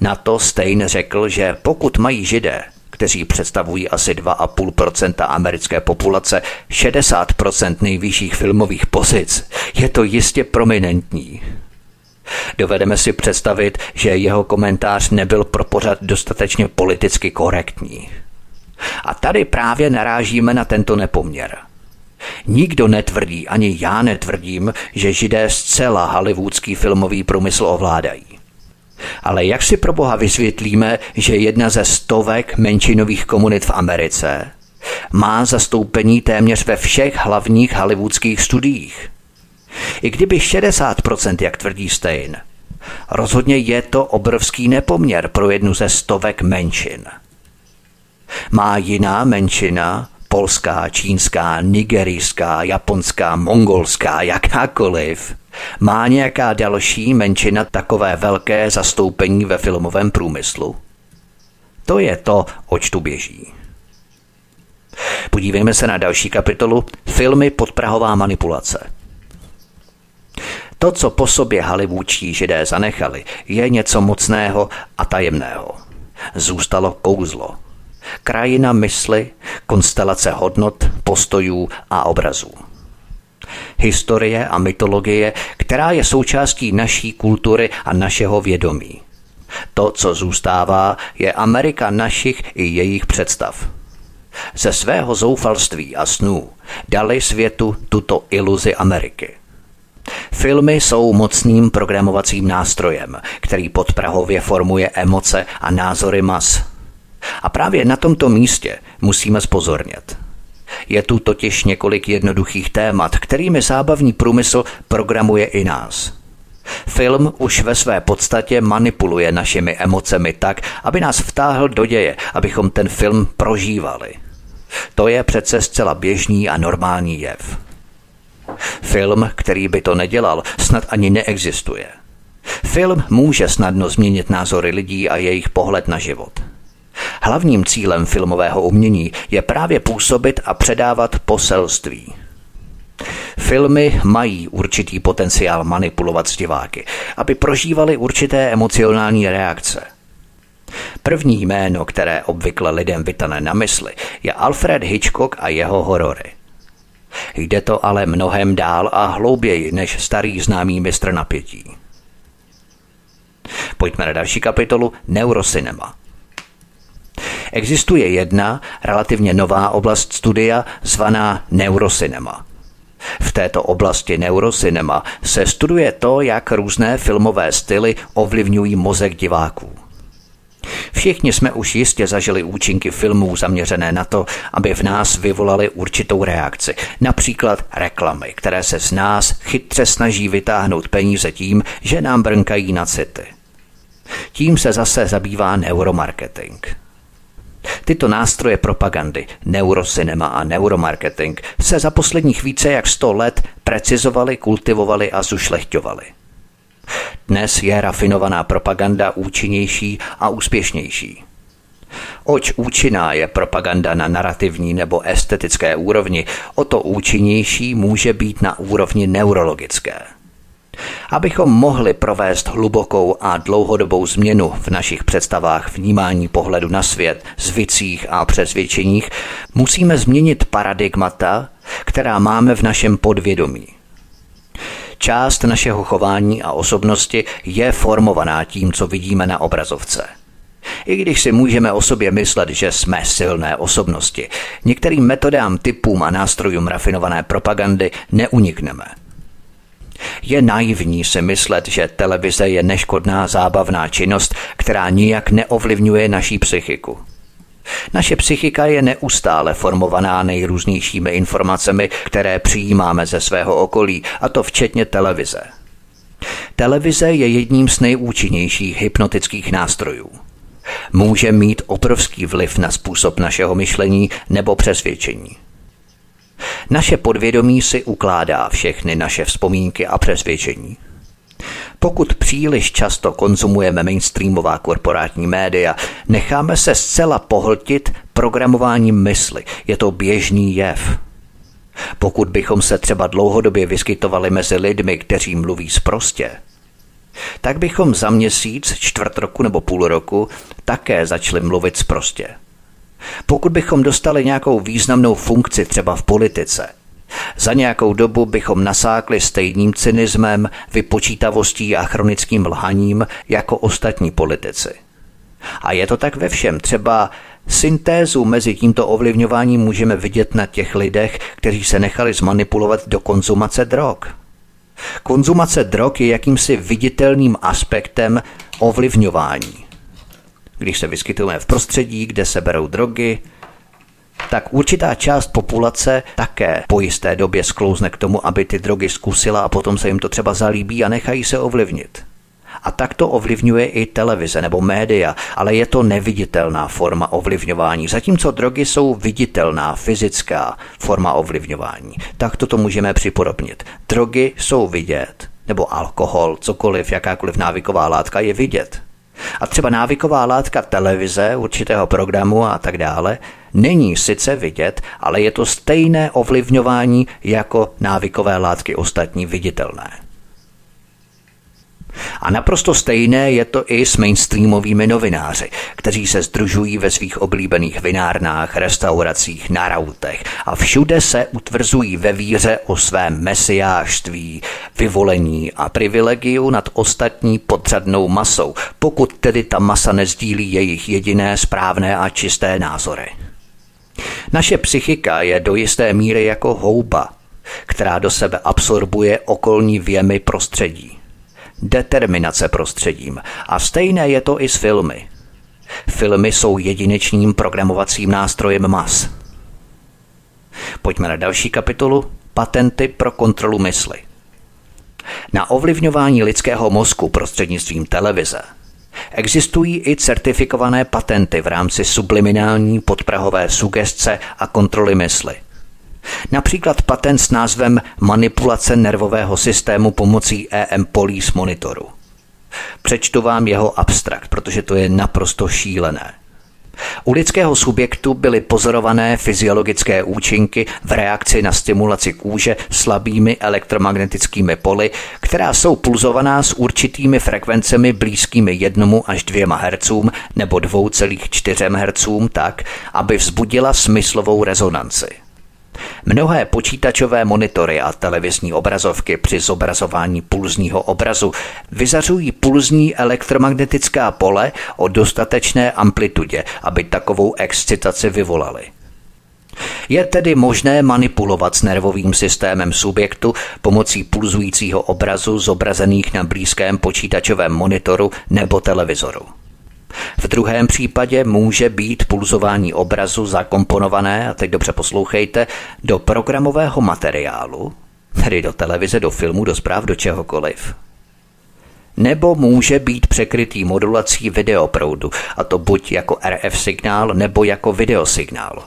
Na to Stein řekl, že pokud mají židé, kteří představují asi 2,5% americké populace, 60% nejvyšších filmových pozic, je to jistě prominentní. Dovedeme si představit, že jeho komentář nebyl pro pořad dostatečně politicky korektní. A tady právě narážíme na tento nepoměr. Nikdo netvrdí, ani já netvrdím, že židé zcela hollywoodský filmový průmysl ovládají. Ale jak si pro boha vysvětlíme, že jedna ze stovek menšinových komunit v Americe má zastoupení téměř ve všech hlavních hollywoodských studiích? I kdyby 60%, jak tvrdí Stein, rozhodně je to obrovský nepoměr pro jednu ze stovek menšin – má jiná menšina, polská, čínská, nigerijská, japonská, mongolská, jakákoliv, má nějaká další menšina takové velké zastoupení ve filmovém průmyslu? To je to, oč tu běží. Podívejme se na další kapitolu Filmy podprahová manipulace. To, co po sobě hollywoodští židé zanechali, je něco mocného a tajemného. Zůstalo kouzlo – krajina mysli, konstelace hodnot, postojů a obrazů. Historie a mytologie, která je součástí naší kultury a našeho vědomí. To, co zůstává, je Amerika našich i jejich představ. Ze svého zoufalství a snů dali světu tuto iluzi Ameriky. Filmy jsou mocným programovacím nástrojem, který podprahově formuje emoce a názory mas. A právě na tomto místě musíme spozornět. Je tu totiž několik jednoduchých témat, kterými zábavní průmysl programuje i nás. Film už ve své podstatě manipuluje našimi emocemi tak, aby nás vtáhl do děje, abychom ten film prožívali. To je přece zcela běžný a normální jev. Film, který by to nedělal, snad ani neexistuje. Film může snadno změnit názory lidí a jejich pohled na život. Hlavním cílem filmového umění je právě působit a předávat poselství. Filmy mají určitý potenciál manipulovat s diváky, aby prožívali určité emocionální reakce. První jméno, které obvykle lidem vytane na mysli, je Alfred Hitchcock a jeho horory. Jde to ale mnohem dál a hlouběji než starý známý mistr napětí. Pojďme na další kapitolu Neurocinema. Existuje jedna relativně nová oblast studia zvaná neurocinema. V této oblasti neurocinema se studuje to, jak různé filmové styly ovlivňují mozek diváků. Všichni jsme už jistě zažili účinky filmů zaměřené na to, aby v nás vyvolali určitou reakci. Například reklamy, které se z nás chytře snaží vytáhnout peníze tím, že nám brnkají na city. Tím se zase zabývá neuromarketing. Tyto nástroje propagandy, neurocinema a neuromarketing, se za posledních více jak 100 let precizovali, kultivovali a zušlechťovali. Dnes je rafinovaná propaganda účinnější a úspěšnější. Oč účinná je propaganda na narrativní nebo estetické úrovni, o to účinnější může být na úrovni neurologické. Abychom mohli provést hlubokou a dlouhodobou změnu v našich představách vnímání pohledu na svět, zvicích a přesvědčeních, musíme změnit paradigmata, která máme v našem podvědomí. Část našeho chování a osobnosti je formovaná tím, co vidíme na obrazovce. I když si můžeme o sobě myslet, že jsme silné osobnosti, některým metodám, typům a nástrojům rafinované propagandy neunikneme. Je naivní si myslet, že televize je neškodná zábavná činnost, která nijak neovlivňuje naší psychiku. Naše psychika je neustále formovaná nejrůznějšími informacemi, které přijímáme ze svého okolí, a to včetně televize. Televize je jedním z nejúčinnějších hypnotických nástrojů. Může mít obrovský vliv na způsob našeho myšlení nebo přesvědčení. Naše podvědomí si ukládá všechny naše vzpomínky a přesvědčení. Pokud příliš často konzumujeme mainstreamová korporátní média, necháme se zcela pohltit programováním mysli. Je to běžný jev. Pokud bychom se třeba dlouhodobě vyskytovali mezi lidmi, kteří mluví sprostě, tak bychom za měsíc, čtvrt roku nebo půl roku také začali mluvit sprostě. Pokud bychom dostali nějakou významnou funkci třeba v politice, za nějakou dobu bychom nasákli stejným cynismem, vypočítavostí a chronickým lhaním jako ostatní politici. A je to tak ve všem. Třeba syntézu mezi tímto ovlivňováním můžeme vidět na těch lidech, kteří se nechali zmanipulovat do konzumace drog. Konzumace drog je jakýmsi viditelným aspektem ovlivňování. Když se vyskytujeme v prostředí, kde se berou drogy, tak určitá část populace také po jisté době sklouzne k tomu, aby ty drogy zkusila a potom se jim to třeba zalíbí a nechají se ovlivnit. A tak to ovlivňuje i televize nebo média, ale je to neviditelná forma ovlivňování. Zatímco drogy jsou viditelná, fyzická forma ovlivňování. Tak to můžeme připodobnit. Drogy jsou vidět, nebo alkohol, cokoliv, jakákoliv návyková látka je vidět. A třeba návyková látka televize, určitého programu a tak dále, není sice vidět, ale je to stejné ovlivňování jako návykové látky ostatní viditelné. A naprosto stejné je to i s mainstreamovými novináři, kteří se združují ve svých oblíbených vinárnách, restauracích, na rautech a všude se utvrzují ve víře o svém mesiářství, vyvolení a privilegiu nad ostatní podřadnou masou, pokud tedy ta masa nezdílí jejich jediné správné a čisté názory. Naše psychika je do jisté míry jako houba, která do sebe absorbuje okolní věmy prostředí. Determinace prostředím. A stejné je to i s filmy. Filmy jsou jedinečným programovacím nástrojem mas. Pojďme na další kapitolu. Patenty pro kontrolu mysli. Na ovlivňování lidského mozku prostřednictvím televize Existují i certifikované patenty v rámci subliminální podprahové sugestce a kontroly mysli. Například patent s názvem Manipulace nervového systému pomocí EM Police monitoru. Přečtu vám jeho abstrakt, protože to je naprosto šílené. U lidského subjektu byly pozorované fyziologické účinky v reakci na stimulaci kůže slabými elektromagnetickými poli, která jsou pulzovaná s určitými frekvencemi blízkými 1 až 2 Hz nebo 2,4 Hz tak, aby vzbudila smyslovou rezonanci. Mnohé počítačové monitory a televizní obrazovky při zobrazování pulzního obrazu vyzařují pulzní elektromagnetická pole o dostatečné amplitudě, aby takovou excitaci vyvolali. Je tedy možné manipulovat s nervovým systémem subjektu pomocí pulzujícího obrazu zobrazených na blízkém počítačovém monitoru nebo televizoru. V druhém případě může být pulzování obrazu zakomponované, a teď dobře poslouchejte, do programového materiálu, tedy do televize, do filmu, do zpráv, do čehokoliv. Nebo může být překrytý modulací videoproudu, a to buď jako RF signál, nebo jako videosignál.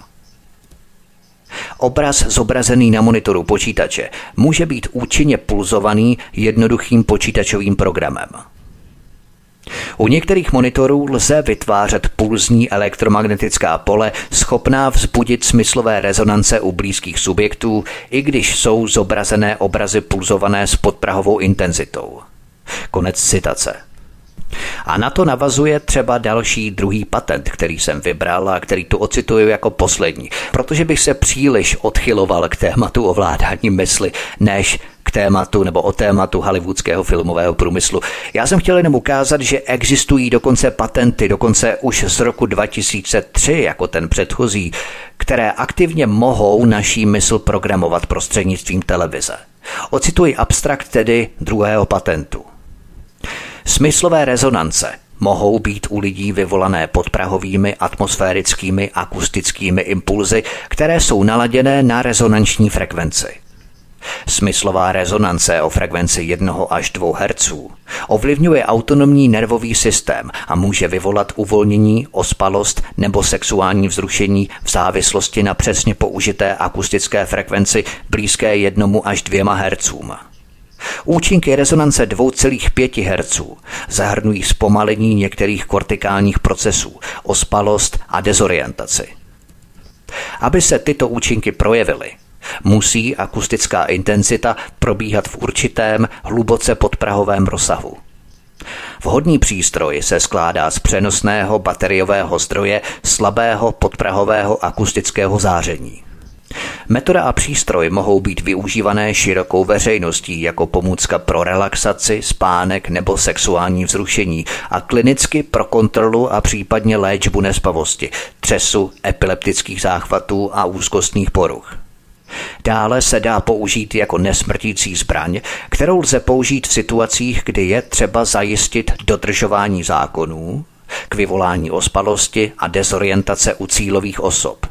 Obraz zobrazený na monitoru počítače může být účinně pulzovaný jednoduchým počítačovým programem. U některých monitorů lze vytvářet pulzní elektromagnetická pole schopná vzbudit smyslové rezonance u blízkých subjektů, i když jsou zobrazené obrazy pulzované s podprahovou intenzitou. Konec citace. A na to navazuje třeba další druhý patent, který jsem vybral a který tu ocituju jako poslední, protože bych se příliš odchyloval k tématu ovládání mysli, než tématu nebo o tématu hollywoodského filmového průmyslu. Já jsem chtěl jenom ukázat, že existují dokonce patenty, dokonce už z roku 2003, jako ten předchozí, které aktivně mohou naší mysl programovat prostřednictvím televize. Ocituji abstrakt tedy druhého patentu. Smyslové rezonance mohou být u lidí vyvolané podprahovými atmosférickými akustickými impulzy, které jsou naladěné na rezonanční frekvenci. Smyslová rezonance o frekvenci 1 až 2 Hz ovlivňuje autonomní nervový systém a může vyvolat uvolnění, ospalost nebo sexuální vzrušení v závislosti na přesně použité akustické frekvenci blízké 1 až 2 Hz. Účinky rezonance 2,5 Hz zahrnují zpomalení některých kortikálních procesů, ospalost a dezorientaci. Aby se tyto účinky projevily, musí akustická intenzita probíhat v určitém hluboce podprahovém rozsahu. Vhodný přístroj se skládá z přenosného bateriového zdroje slabého podprahového akustického záření. Metoda a přístroj mohou být využívané širokou veřejností jako pomůcka pro relaxaci, spánek nebo sexuální vzrušení a klinicky pro kontrolu a případně léčbu nespavosti, třesu, epileptických záchvatů a úzkostných poruch. Dále se dá použít jako nesmrtící zbraň, kterou lze použít v situacích, kdy je třeba zajistit dodržování zákonů, k vyvolání ospalosti a dezorientace u cílových osob.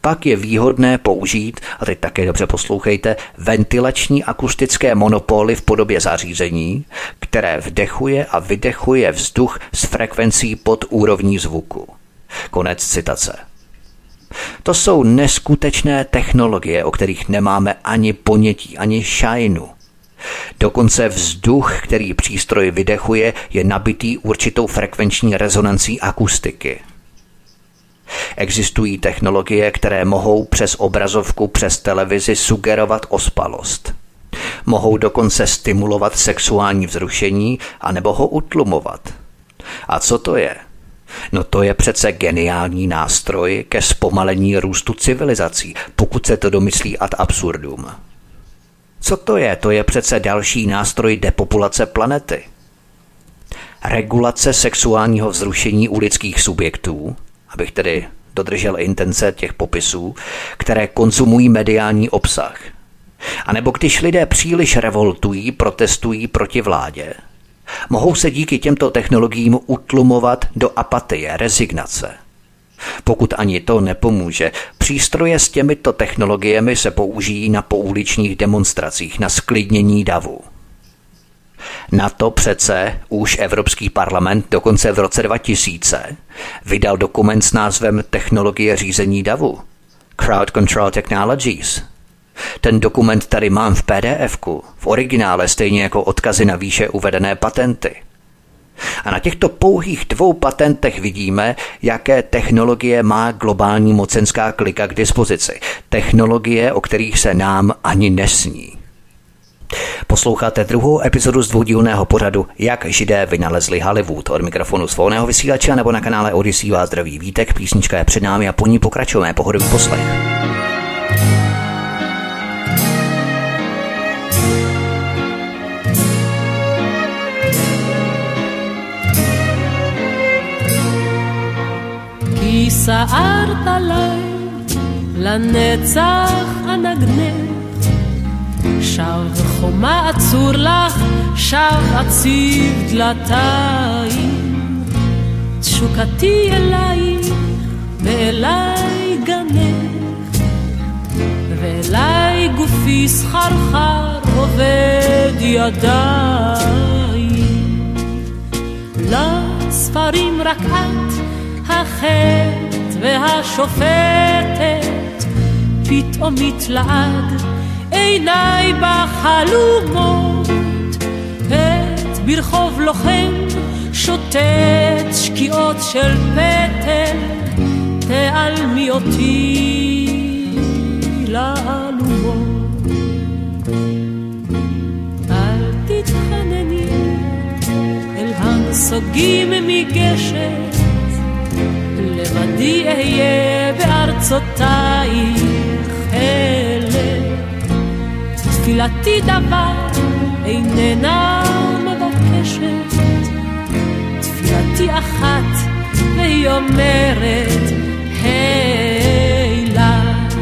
Pak je výhodné použít, a teď také dobře poslouchejte, ventilační akustické monopoly v podobě zařízení, které vdechuje a vydechuje vzduch s frekvencí pod úrovní zvuku. Konec citace. To jsou neskutečné technologie, o kterých nemáme ani ponětí, ani šajnu. Dokonce vzduch, který přístroj vydechuje, je nabitý určitou frekvenční rezonancí akustiky. Existují technologie, které mohou přes obrazovku, přes televizi sugerovat ospalost. Mohou dokonce stimulovat sexuální vzrušení anebo ho utlumovat. A co to je? No to je přece geniální nástroj ke zpomalení růstu civilizací, pokud se to domyslí ad absurdum. Co to je? To je přece další nástroj depopulace planety. Regulace sexuálního vzrušení u lidských subjektů, abych tedy dodržel intence těch popisů, které konzumují mediální obsah. A nebo když lidé příliš revoltují, protestují proti vládě, mohou se díky těmto technologiím utlumovat do apatie, rezignace. Pokud ani to nepomůže, přístroje s těmito technologiemi se použijí na pouličních demonstracích na sklidnění davu. Na to přece už Evropský parlament dokonce v roce 2000 vydal dokument s názvem Technologie řízení davu. Crowd Control Technologies. Ten dokument tady mám v pdf v originále stejně jako odkazy na výše uvedené patenty. A na těchto pouhých dvou patentech vidíme, jaké technologie má globální mocenská klika k dispozici. Technologie, o kterých se nám ani nesní. Posloucháte druhou epizodu z dvoudílného pořadu Jak židé vynalezli Hollywood. Od mikrofonu svobodného vysílače nebo na kanále Odyssey vás zdraví vítek. Písnička je před námi a po ní pokračujeme. Pohodový poslech. כי סערת עליי לנצח אנגנך שב חומה עצור לך, שב אציב דלתיים. תשוקתי אליי, ואליי גנך, ואליי גופי סחרחר עובד ידיים. לספרים רק את, החטא והשופטת, פתאום מתלעד עיניי בחלומות, עת ברחוב לוחם שוטט שקיעות של פטל, תעלמי אותי לאלומות. אל תתחנני אל הנסוגים מגשת, לבדי אהיה בארצותייך אלה. תפילתי דבר איננה מבקשת, תפילתי אחת והיא אומרת, היי לך,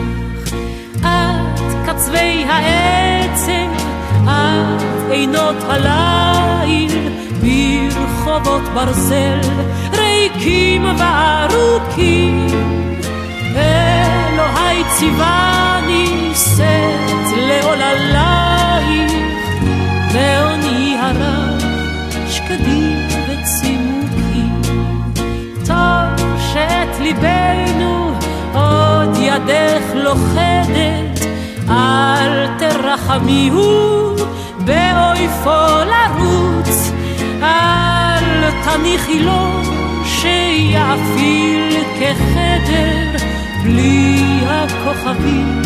את קצווי העצם, את עינות הליל, ברחובות ברזל, ריקים וארוכים. אלוהי ציווני שאת לעוללייך, ועוני הרב שקדים וצימוקים. טוב שאת ליבנו עוד ידך לוכדת, אל תרחמיהו באויפו לרוץ, אל תניחי לו שיאפיל כחדר בלי הכוכבים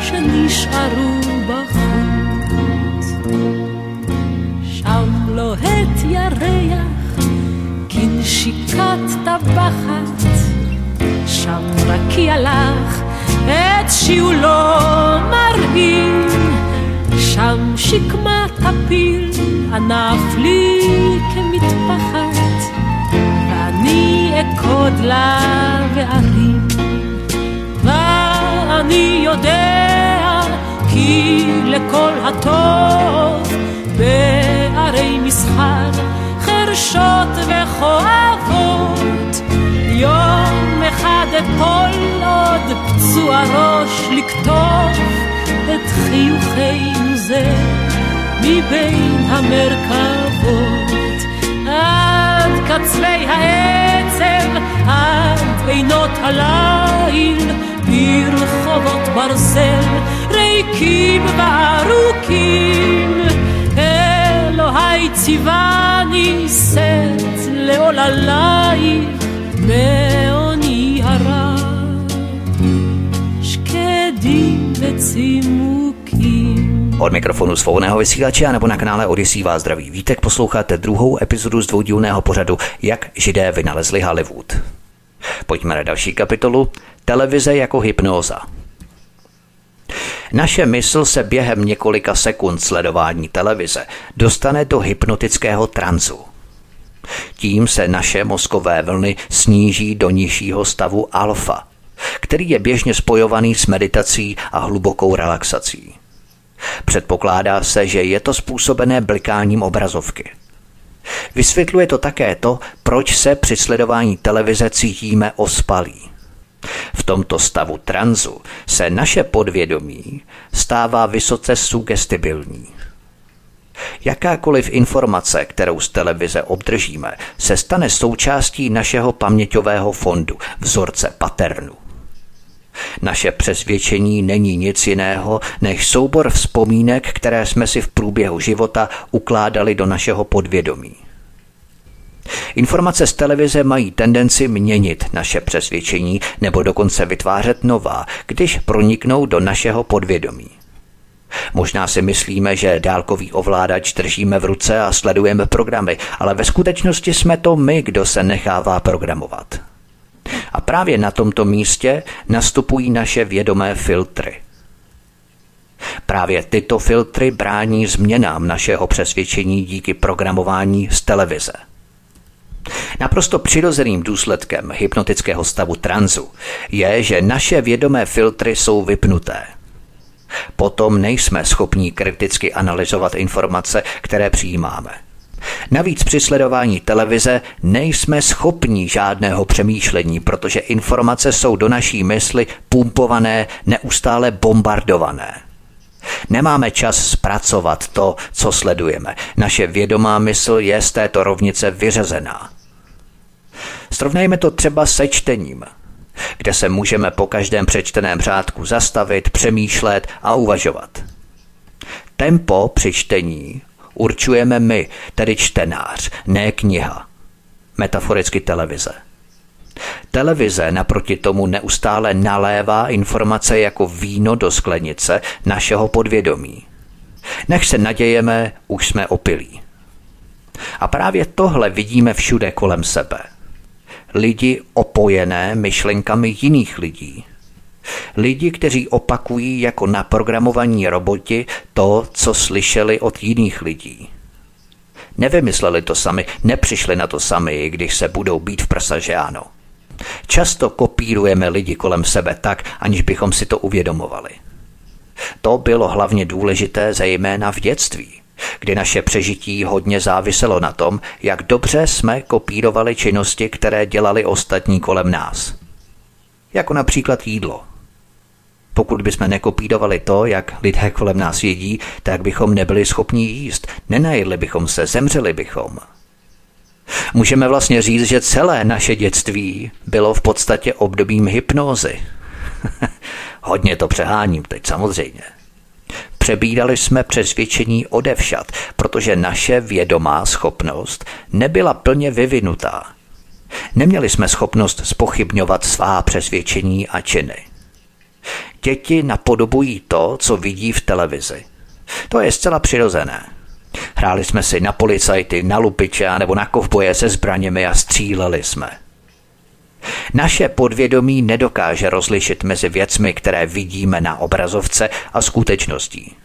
שנשארו בחוץ. שם לוהט ירח כנשיקת טבחת, שם רקיע לך את שיעולו מרהיב, שם שקמה טפיל ענף לי כמטפחת, ואני אקוד לה וארים. ואני יודע כי לכל הטוב בערי מסחר חרשות וכואבות יום אחד אפול עוד פצוע ראש לקטוף את חיוכנו זה מבין המרכבות קצווי העצב עד עינות הליל ברחובות ברזל ריקים וארוכים. אלוהי ציווני שאת לעוללייך בעוני הרב. שקדים וצימוקים Od mikrofonu svobodného vysílače a nebo na kanále Odisí vás zdraví Vítek posloucháte druhou epizodu z dvoudílného pořadu Jak židé vynalezli Hollywood. Pojďme na další kapitolu Televize jako hypnóza. Naše mysl se během několika sekund sledování televize dostane do hypnotického tranzu. Tím se naše mozkové vlny sníží do nižšího stavu alfa, který je běžně spojovaný s meditací a hlubokou relaxací. Předpokládá se, že je to způsobené blikáním obrazovky. Vysvětluje to také to, proč se při sledování televize cítíme ospalí. V tomto stavu tranzu se naše podvědomí stává vysoce sugestibilní. Jakákoliv informace, kterou z televize obdržíme, se stane součástí našeho paměťového fondu, vzorce paternu. Naše přesvědčení není nic jiného než soubor vzpomínek, které jsme si v průběhu života ukládali do našeho podvědomí. Informace z televize mají tendenci měnit naše přesvědčení nebo dokonce vytvářet nová, když proniknou do našeho podvědomí. Možná si myslíme, že dálkový ovládač držíme v ruce a sledujeme programy, ale ve skutečnosti jsme to my, kdo se nechává programovat. A právě na tomto místě nastupují naše vědomé filtry. Právě tyto filtry brání změnám našeho přesvědčení díky programování z televize. Naprosto přirozeným důsledkem hypnotického stavu tranzu je, že naše vědomé filtry jsou vypnuté. Potom nejsme schopni kriticky analyzovat informace, které přijímáme. Navíc při sledování televize nejsme schopni žádného přemýšlení, protože informace jsou do naší mysli pumpované, neustále bombardované. Nemáme čas zpracovat to, co sledujeme. Naše vědomá mysl je z této rovnice vyřezená. Srovnejme to třeba se čtením, kde se můžeme po každém přečteném řádku zastavit, přemýšlet a uvažovat. Tempo při čtení určujeme my, tedy čtenář, ne kniha. Metaforicky televize. Televize naproti tomu neustále nalévá informace jako víno do sklenice našeho podvědomí. Nech se nadějeme, už jsme opilí. A právě tohle vidíme všude kolem sebe. Lidi opojené myšlenkami jiných lidí – Lidi, kteří opakují jako naprogramovaní roboti to, co slyšeli od jiných lidí. Nevymysleli to sami, nepřišli na to sami, když se budou být v prsa, že ano. Často kopírujeme lidi kolem sebe tak, aniž bychom si to uvědomovali. To bylo hlavně důležité zejména v dětství, kdy naše přežití hodně záviselo na tom, jak dobře jsme kopírovali činnosti, které dělali ostatní kolem nás. Jako například jídlo – pokud bychom nekopírovali to, jak lidé kolem nás jedí, tak bychom nebyli schopni jíst. Nenajedli bychom se, zemřeli bychom. Můžeme vlastně říct, že celé naše dětství bylo v podstatě obdobím hypnózy. Hodně to přeháním teď samozřejmě. Přebírali jsme přesvědčení odevšat, protože naše vědomá schopnost nebyla plně vyvinutá. Neměli jsme schopnost spochybňovat svá přesvědčení a činy. Děti napodobují to, co vidí v televizi. To je zcela přirozené. Hráli jsme si na policajty, na lupiče nebo na kovboje se zbraněmi a stříleli jsme. Naše podvědomí nedokáže rozlišit mezi věcmi, které vidíme na obrazovce a skutečností.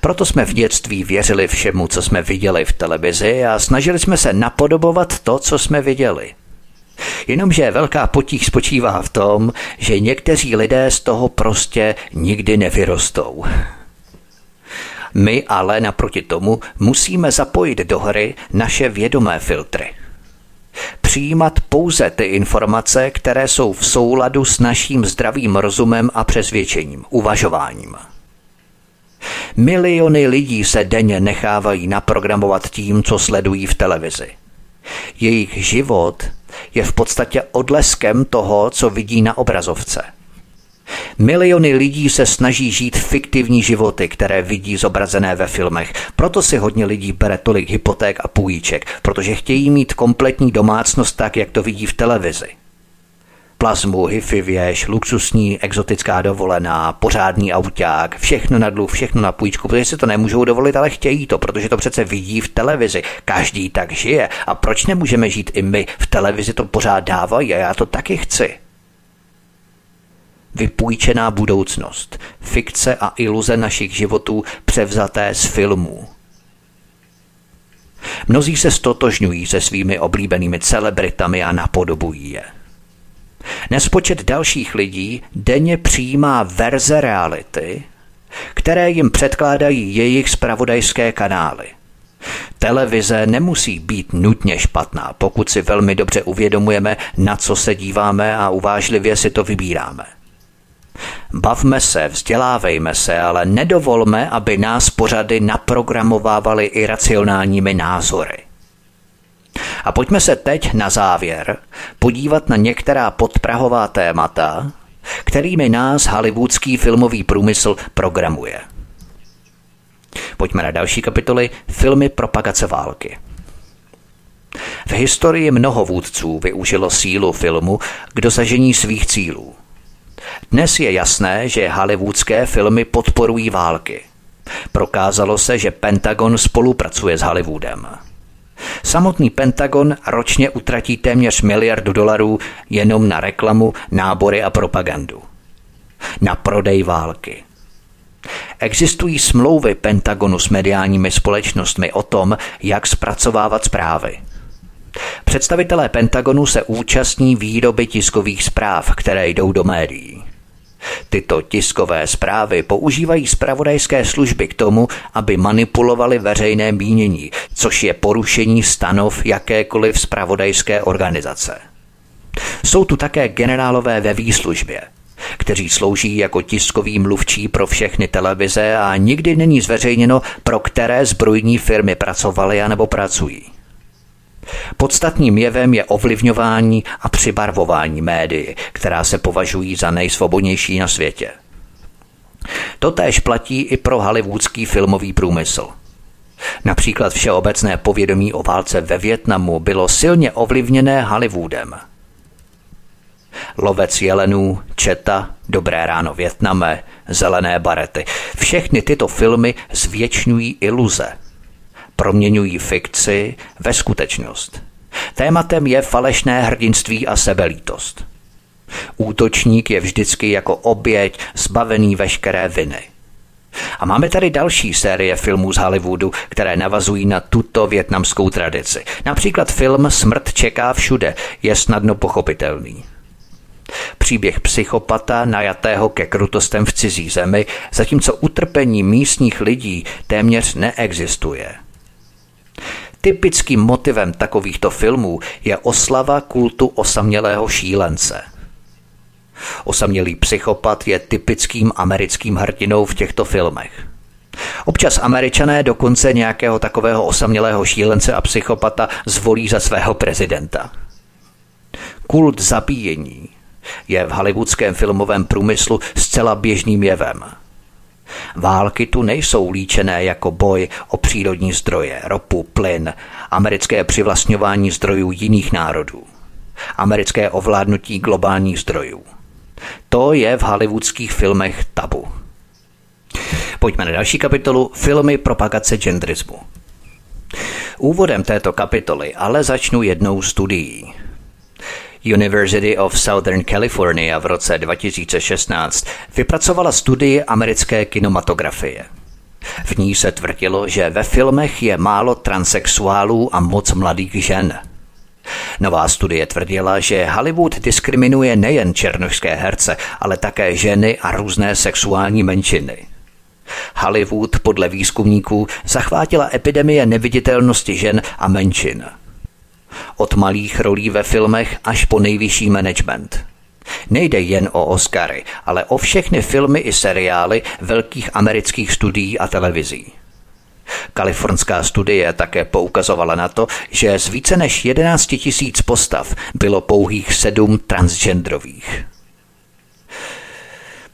Proto jsme v dětství věřili všemu, co jsme viděli v televizi a snažili jsme se napodobovat to, co jsme viděli – Jenomže velká potíž spočívá v tom, že někteří lidé z toho prostě nikdy nevyrostou. My ale naproti tomu musíme zapojit do hry naše vědomé filtry. Přijímat pouze ty informace, které jsou v souladu s naším zdravým rozumem a přesvědčením, uvažováním. Miliony lidí se denně nechávají naprogramovat tím, co sledují v televizi. Jejich život je v podstatě odleskem toho, co vidí na obrazovce. Miliony lidí se snaží žít fiktivní životy, které vidí zobrazené ve filmech. Proto si hodně lidí bere tolik hypoték a půjček, protože chtějí mít kompletní domácnost tak, jak to vidí v televizi. Plazmu, hifi věž, luxusní exotická dovolená, pořádný auták, všechno na dluh, všechno na půjčku, protože si to nemůžou dovolit, ale chtějí to, protože to přece vidí v televizi. Každý tak žije. A proč nemůžeme žít i my? V televizi to pořád dávají a já to taky chci vypůjčená budoucnost, fikce a iluze našich životů převzaté z filmů. Mnozí se stotožňují se svými oblíbenými celebritami a napodobují je. Nespočet dalších lidí denně přijímá verze reality, které jim předkládají jejich spravodajské kanály. Televize nemusí být nutně špatná, pokud si velmi dobře uvědomujeme, na co se díváme a uvážlivě si to vybíráme. Bavme se, vzdělávejme se, ale nedovolme, aby nás pořady naprogramovávaly iracionálními názory. A pojďme se teď na závěr podívat na některá podprahová témata, kterými nás hollywoodský filmový průmysl programuje. Pojďme na další kapitoly Filmy propagace války. V historii mnoho vůdců využilo sílu filmu k dosažení svých cílů – dnes je jasné, že hollywoodské filmy podporují války. Prokázalo se, že Pentagon spolupracuje s Hollywoodem. Samotný Pentagon ročně utratí téměř miliardu dolarů jenom na reklamu, nábory a propagandu. Na prodej války. Existují smlouvy Pentagonu s mediálními společnostmi o tom, jak zpracovávat zprávy. Představitelé Pentagonu se účastní výroby tiskových zpráv, které jdou do médií. Tyto tiskové zprávy používají zpravodajské služby k tomu, aby manipulovali veřejné mínění, což je porušení stanov jakékoliv zpravodajské organizace. Jsou tu také generálové ve výslužbě, kteří slouží jako tiskoví mluvčí pro všechny televize a nikdy není zveřejněno, pro které zbrojní firmy pracovaly anebo pracují. Podstatným jevem je ovlivňování a přibarvování médií, která se považují za nejsvobodnější na světě. Totéž platí i pro hollywoodský filmový průmysl. Například všeobecné povědomí o válce ve Větnamu bylo silně ovlivněné Hollywoodem. Lovec jelenů, Četa, Dobré ráno Větname, Zelené barety. Všechny tyto filmy zvětšňují iluze – proměňují fikci ve skutečnost. Tématem je falešné hrdinství a sebelítost. Útočník je vždycky jako oběť zbavený veškeré viny. A máme tady další série filmů z Hollywoodu, které navazují na tuto větnamskou tradici. Například film Smrt čeká všude je snadno pochopitelný. Příběh psychopata najatého ke krutostem v cizí zemi, zatímco utrpení místních lidí téměř neexistuje – Typickým motivem takovýchto filmů je oslava kultu osamělého šílence. Osamělý psychopat je typickým americkým hrdinou v těchto filmech. Občas američané dokonce nějakého takového osamělého šílence a psychopata zvolí za svého prezidenta. Kult zabíjení je v hollywoodském filmovém průmyslu zcela běžným jevem – Války tu nejsou líčené jako boj o přírodní zdroje, ropu, plyn, americké přivlastňování zdrojů jiných národů, americké ovládnutí globálních zdrojů. To je v hollywoodských filmech tabu. Pojďme na další kapitolu Filmy propagace genderismu. Úvodem této kapitoly ale začnu jednou studií. University of Southern California v roce 2016 vypracovala studii americké kinematografie. V ní se tvrdilo, že ve filmech je málo transexuálů a moc mladých žen. Nová studie tvrdila, že Hollywood diskriminuje nejen černošské herce, ale také ženy a různé sexuální menšiny. Hollywood podle výzkumníků zachvátila epidemie neviditelnosti žen a menšin – od malých rolí ve filmech až po nejvyšší management. Nejde jen o Oscary, ale o všechny filmy i seriály velkých amerických studií a televizí. Kalifornská studie také poukazovala na to, že z více než 11 tisíc postav bylo pouhých sedm transgendrových.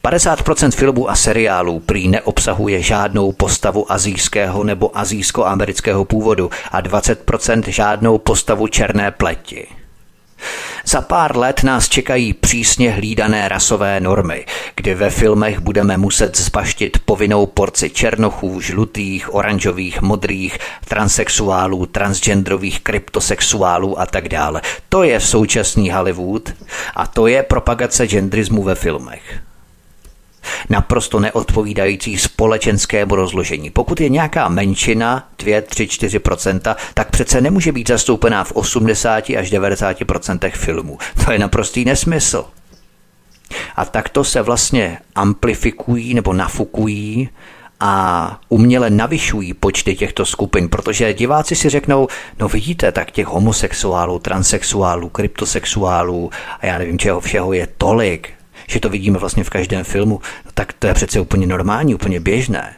50% filmů a seriálů prý neobsahuje žádnou postavu azijského nebo azijsko-amerického původu a 20% žádnou postavu černé pleti. Za pár let nás čekají přísně hlídané rasové normy, kdy ve filmech budeme muset zbaštit povinnou porci černochů, žlutých, oranžových, modrých, transexuálů, transgenderových, kryptosexuálů a tak dále. To je současný Hollywood a to je propagace genderismu ve filmech naprosto neodpovídající společenskému rozložení. Pokud je nějaká menšina, 2, 3, 4 tak přece nemůže být zastoupená v 80 až 90% filmů. To je naprostý nesmysl. A takto se vlastně amplifikují nebo nafukují a uměle navyšují počty těchto skupin, protože diváci si řeknou, no vidíte, tak těch homosexuálů, transexuálů, kryptosexuálů a já nevím čeho všeho je tolik, že to vidíme vlastně v každém filmu, tak to je přece úplně normální, úplně běžné.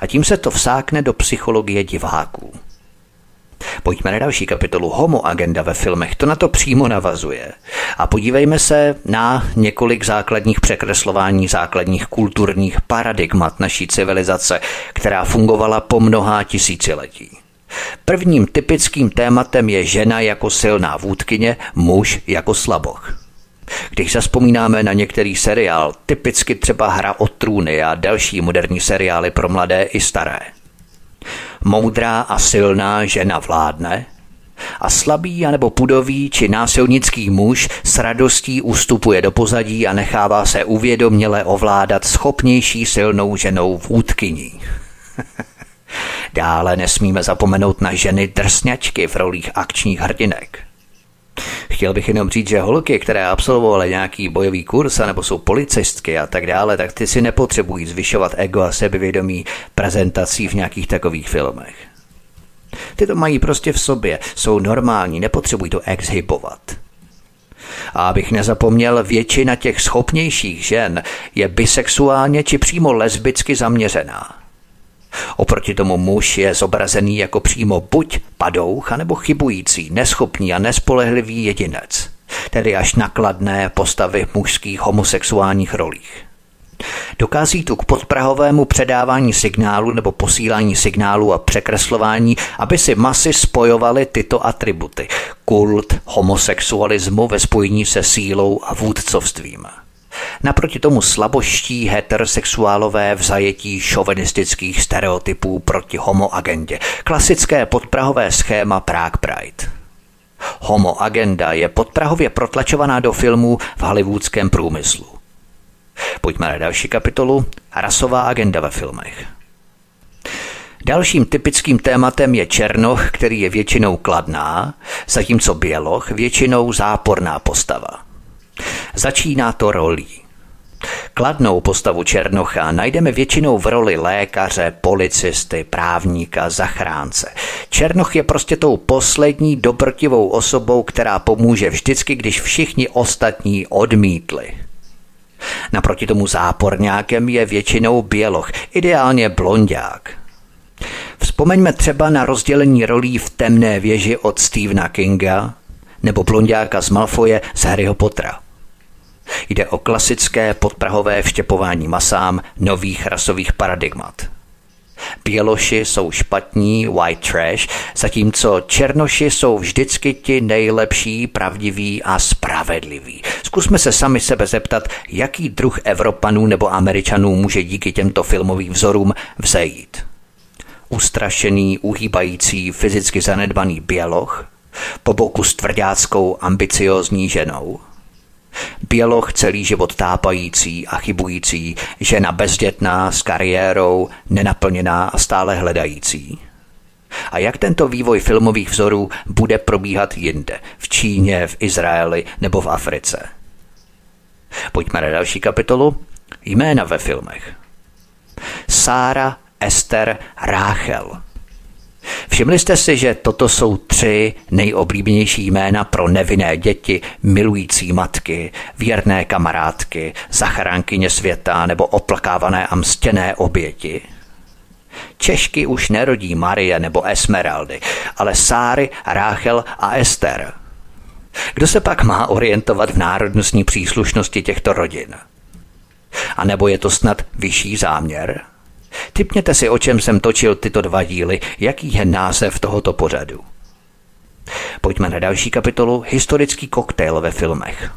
A tím se to vsákne do psychologie diváků. Pojďme na další kapitolu Homo agenda ve filmech, to na to přímo navazuje. A podívejme se na několik základních překreslování základních kulturních paradigmat naší civilizace, která fungovala po mnohá tisíciletí. Prvním typickým tématem je žena jako silná vůdkyně, muž jako slaboch. Když zaspomínáme na některý seriál, typicky třeba Hra o trůny a další moderní seriály pro mladé i staré. Moudrá a silná žena vládne a slabý anebo pudový či násilnický muž s radostí ustupuje do pozadí a nechává se uvědoměle ovládat schopnější silnou ženou vůdkyní. Dále nesmíme zapomenout na ženy drsňačky v rolích akčních hrdinek. Chtěl bych jenom říct, že holky, které absolvovaly nějaký bojový kurz, nebo jsou policistky a tak dále, tak ty si nepotřebují zvyšovat ego a sebevědomí prezentací v nějakých takových filmech. Ty to mají prostě v sobě, jsou normální, nepotřebují to exhibovat. A abych nezapomněl, většina těch schopnějších žen je bisexuálně či přímo lesbicky zaměřená. Oproti tomu muž je zobrazený jako přímo buď padouch, anebo chybující, neschopný a nespolehlivý jedinec, tedy až nakladné postavy mužských homosexuálních rolích. Dokází tu k podprahovému předávání signálu nebo posílání signálu a překreslování, aby si masy spojovaly tyto atributy. Kult homosexualismu ve spojení se sílou a vůdcovstvím. Naproti tomu slaboští heterosexuálové v zajetí šovinistických stereotypů proti homoagendě. Klasické podprahové schéma Prague Pride. Homo agenda je podprahově protlačovaná do filmů v hollywoodském průmyslu. Pojďme na další kapitolu. Rasová agenda ve filmech. Dalším typickým tématem je černoch, který je většinou kladná, zatímco běloch většinou záporná postava. Začíná to rolí. Kladnou postavu Černocha najdeme většinou v roli lékaře, policisty, právníka, zachránce. Černoch je prostě tou poslední dobrtivou osobou, která pomůže vždycky, když všichni ostatní odmítli. Naproti tomu záporňákem je většinou běloch, ideálně blondák. Vzpomeňme třeba na rozdělení rolí v temné věži od Stephena Kinga nebo blondáka z Malfoje z Harryho Pottera. Jde o klasické podprahové vštěpování masám nových rasových paradigmat. Běloši jsou špatní, white trash, zatímco černoši jsou vždycky ti nejlepší, pravdiví a spravedliví. Zkusme se sami sebe zeptat, jaký druh Evropanů nebo Američanů může díky těmto filmovým vzorům vzejít. Ustrašený, uhýbající, fyzicky zanedbaný běloch, po boku s tvrdáckou, ambiciózní ženou – Běloch celý život tápající a chybující, žena bezdětná s kariérou, nenaplněná a stále hledající. A jak tento vývoj filmových vzorů bude probíhat jinde, v Číně, v Izraeli nebo v Africe? Pojďme na další kapitolu. Jména ve filmech. Sára, Ester, Ráchel – Všimli jste si, že toto jsou tři nejoblíbenější jména pro nevinné děti, milující matky, věrné kamarádky, zachránkyně světa nebo oplakávané a mstěné oběti? Češky už nerodí Marie nebo Esmeraldy, ale Sáry, Ráchel a Ester. Kdo se pak má orientovat v národnostní příslušnosti těchto rodin? A nebo je to snad vyšší záměr? Typněte si, o čem jsem točil tyto dva díly, jaký je název tohoto pořadu. Pojďme na další kapitolu Historický koktejl ve filmech.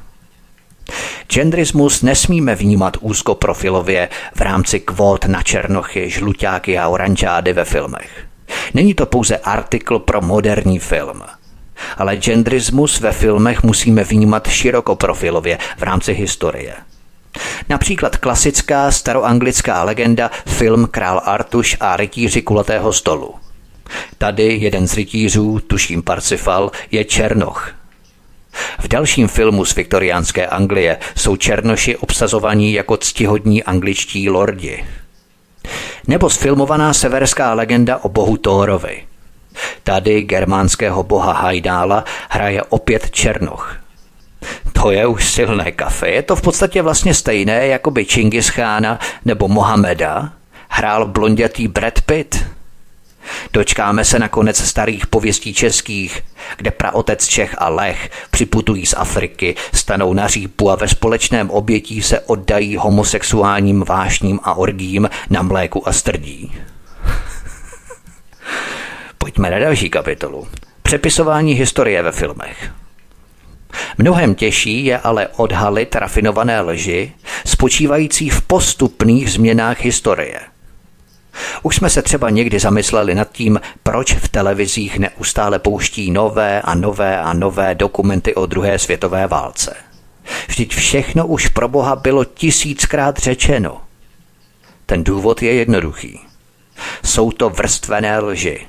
Gendrismus nesmíme vnímat úzkoprofilově v rámci kvót na černochy, žluťáky a oranžády ve filmech. Není to pouze artikl pro moderní film. Ale gendrismus ve filmech musíme vnímat širokoprofilově v rámci historie. Například klasická staroanglická legenda film Král Artuš a rytíři kulatého stolu. Tady jeden z rytířů, tuším Parsifal, je Černoch, v dalším filmu z viktoriánské Anglie jsou černoši obsazovaní jako ctihodní angličtí lordi. Nebo sfilmovaná severská legenda o bohu Thorovi. Tady germánského boha Hajdála hraje opět Černoch. To je už silné kafe. Je to v podstatě vlastně stejné, jako by Čingis Chána nebo Mohameda hrál blondětý Brad Pitt – Dočkáme se nakonec starých pověstí českých, kde praotec Čech a Lech připutují z Afriky, stanou na řípu a ve společném obětí se oddají homosexuálním vášním a orgím na mléku a strdí. Pojďme na další kapitolu. Přepisování historie ve filmech. Mnohem těžší je ale odhalit rafinované lži, spočívající v postupných změnách historie – už jsme se třeba někdy zamysleli nad tím, proč v televizích neustále pouští nové a nové a nové dokumenty o druhé světové válce. Vždyť všechno už pro Boha bylo tisíckrát řečeno. Ten důvod je jednoduchý. Jsou to vrstvené lži.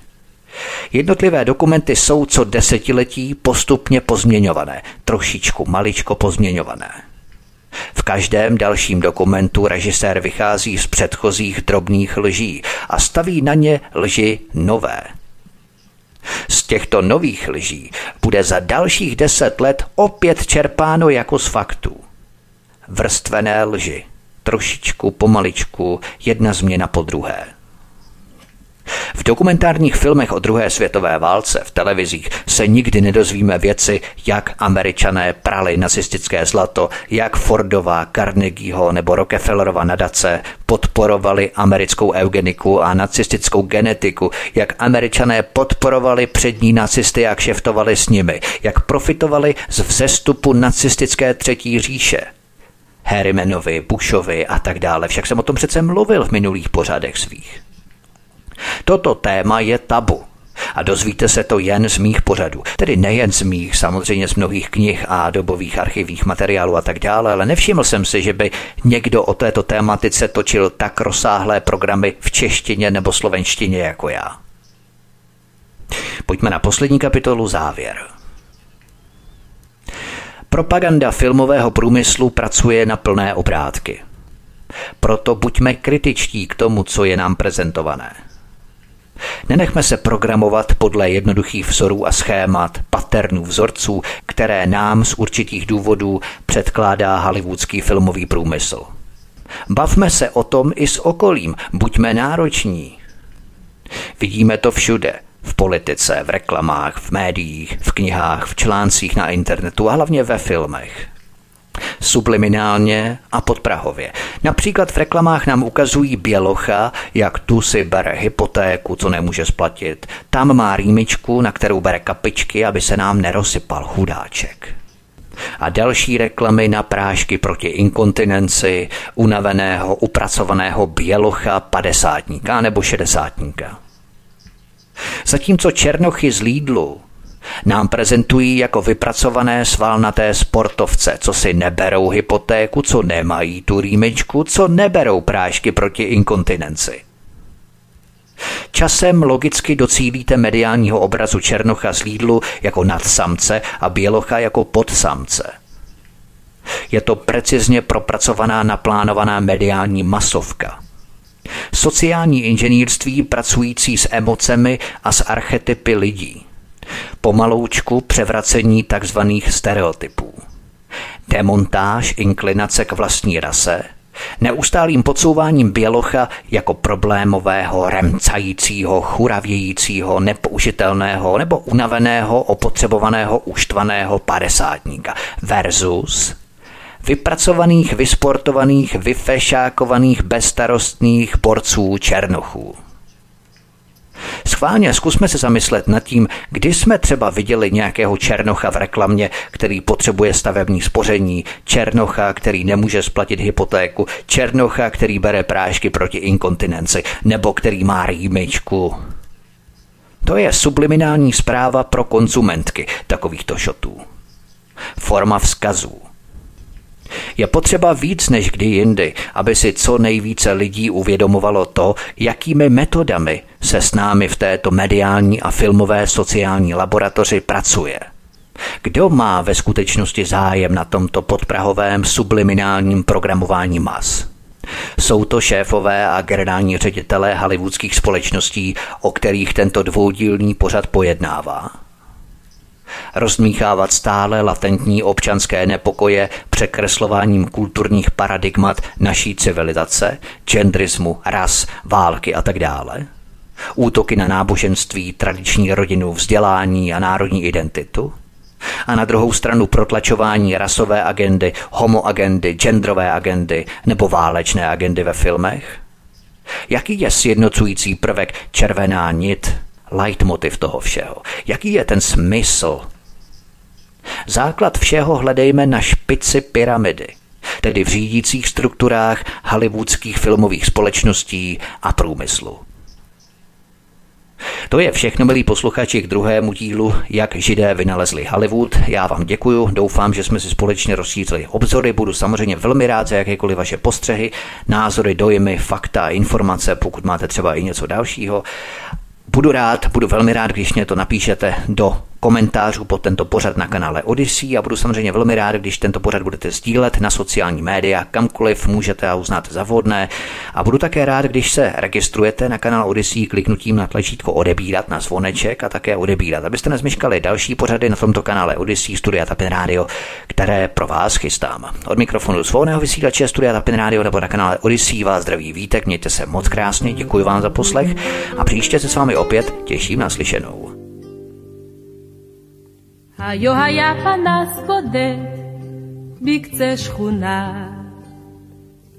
Jednotlivé dokumenty jsou co desetiletí postupně pozměňované, trošičku maličko pozměňované. V každém dalším dokumentu režisér vychází z předchozích drobných lží a staví na ně lži nové. Z těchto nových lží bude za dalších deset let opět čerpáno jako z faktů. Vrstvené lži, trošičku, pomaličku, jedna změna po druhé. V dokumentárních filmech o druhé světové válce v televizích se nikdy nedozvíme věci, jak američané prali nacistické zlato, jak Fordová, Carnegieho nebo Rockefellerova nadace podporovali americkou eugeniku a nacistickou genetiku, jak američané podporovali přední nacisty a kšeftovali s nimi, jak profitovali z vzestupu nacistické třetí říše. Harrimanovi, Bushovi a tak dále. Však jsem o tom přece mluvil v minulých pořadech svých. Toto téma je tabu. A dozvíte se to jen z mých pořadů. Tedy nejen z mých, samozřejmě z mnohých knih a dobových archivních materiálů a tak dále, ale nevšiml jsem si, že by někdo o této tématice točil tak rozsáhlé programy v češtině nebo slovenštině jako já. Pojďme na poslední kapitolu závěr. Propaganda filmového průmyslu pracuje na plné obrátky. Proto buďme kritičtí k tomu, co je nám prezentované. Nenechme se programovat podle jednoduchých vzorů a schémat, paternů, vzorců, které nám z určitých důvodů předkládá hollywoodský filmový průmysl. Bavme se o tom i s okolím, buďme nároční. Vidíme to všude. V politice, v reklamách, v médiích, v knihách, v článcích na internetu a hlavně ve filmech subliminálně a podprahově. Například v reklamách nám ukazují bělocha, jak tu si bere hypotéku, co nemůže splatit. Tam má rýmičku, na kterou bere kapičky, aby se nám nerosypal chudáček. A další reklamy na prášky proti inkontinenci, unaveného, upracovaného bělocha padesátníka nebo šedesátníka. Zatímco černochy z Lídlu nám prezentují jako vypracované svalnaté sportovce, co si neberou hypotéku, co nemají tu rýmečku, co neberou prášky proti inkontinenci. Časem logicky docílíte mediálního obrazu Černocha z Lídlu jako nadsamce a Bělocha jako podsamce. Je to precizně propracovaná naplánovaná mediální masovka. Sociální inženýrství pracující s emocemi a s archetypy lidí pomaloučku převracení tzv. stereotypů. Demontáž inklinace k vlastní rase, neustálým podsouváním bělocha jako problémového, remcajícího, churavějícího, nepoužitelného nebo unaveného, opotřebovaného, uštvaného padesátníka versus vypracovaných, vysportovaných, vyfešákovaných, bezstarostných porců černochů. Schválně zkusme se zamyslet nad tím, kdy jsme třeba viděli nějakého černocha v reklamě, který potřebuje stavební spoření, černocha, který nemůže splatit hypotéku, černocha, který bere prášky proti inkontinenci, nebo který má rýmičku. To je subliminální zpráva pro konzumentky takovýchto šotů. Forma vzkazů. Je potřeba víc než kdy jindy, aby si co nejvíce lidí uvědomovalo to, jakými metodami se s námi v této mediální a filmové sociální laboratoři pracuje. Kdo má ve skutečnosti zájem na tomto podprahovém subliminálním programování mas? Jsou to šéfové a generální ředitelé hollywoodských společností, o kterých tento dvoudílný pořad pojednává rozmíchávat stále latentní občanské nepokoje překreslováním kulturních paradigmat naší civilizace, genderismu, ras, války a tak dále? Útoky na náboženství, tradiční rodinu, vzdělání a národní identitu? A na druhou stranu protlačování rasové agendy, homoagendy, genderové agendy nebo válečné agendy ve filmech? Jaký je sjednocující prvek červená nit leitmotiv toho všeho? Jaký je ten smysl? Základ všeho hledejme na špici pyramidy, tedy v řídících strukturách hollywoodských filmových společností a průmyslu. To je všechno, milí posluchači, k druhému dílu, jak židé vynalezli Hollywood. Já vám děkuju, doufám, že jsme si společně rozšířili obzory. Budu samozřejmě velmi rád za jakékoliv vaše postřehy, názory, dojmy, fakta, informace, pokud máte třeba i něco dalšího. Budu rád, budu velmi rád, když mě to napíšete do komentářů pod tento pořad na kanále Odyssey a budu samozřejmě velmi rád, když tento pořad budete sdílet na sociální média, kamkoliv můžete a uznáte za vhodné. A budu také rád, když se registrujete na kanál Odyssey kliknutím na tlačítko odebírat na zvoneček a také odebírat, abyste nezmeškali další pořady na tomto kanále Odyssey Studia Tapin Radio, které pro vás chystám. Od mikrofonu svobodného vysílače Studia Tapin Radio nebo na kanále Odyssey vás zdraví vítek, mějte se moc krásně, děkuji vám za poslech a příště se s vámi opět těším na slyšenou. היו היה פנס בודד בקצה שכונה,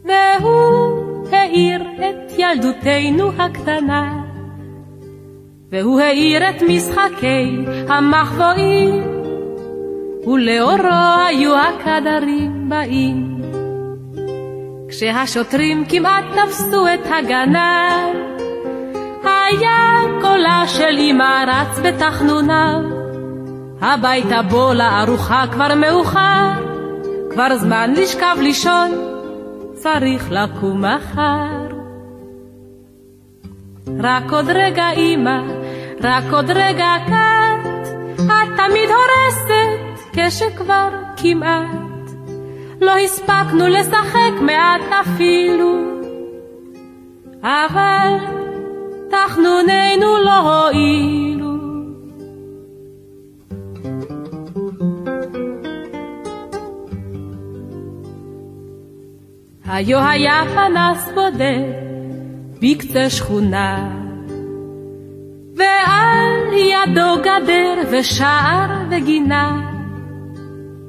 והוא האיר את ילדותנו הקטנה, והוא האיר את משחקי המחבואים, ולאורו היו הקדרים באים. כשהשוטרים כמעט תפסו את הגנב, היה קולה של אמא רץ בתחנוניו. הביתה בוא לארוחה כבר מאוחר, כבר זמן לשכב לישון, צריך לקום מחר. רק עוד רגע אמא, רק עוד רגע כת, את תמיד הורסת כשכבר כמעט. לא הספקנו לשחק מעט אפילו, אבל תחנוננו לא הועיל. היו היה פנס בודד בקצה שכונה, ועל ידו גדר ושער וגינה,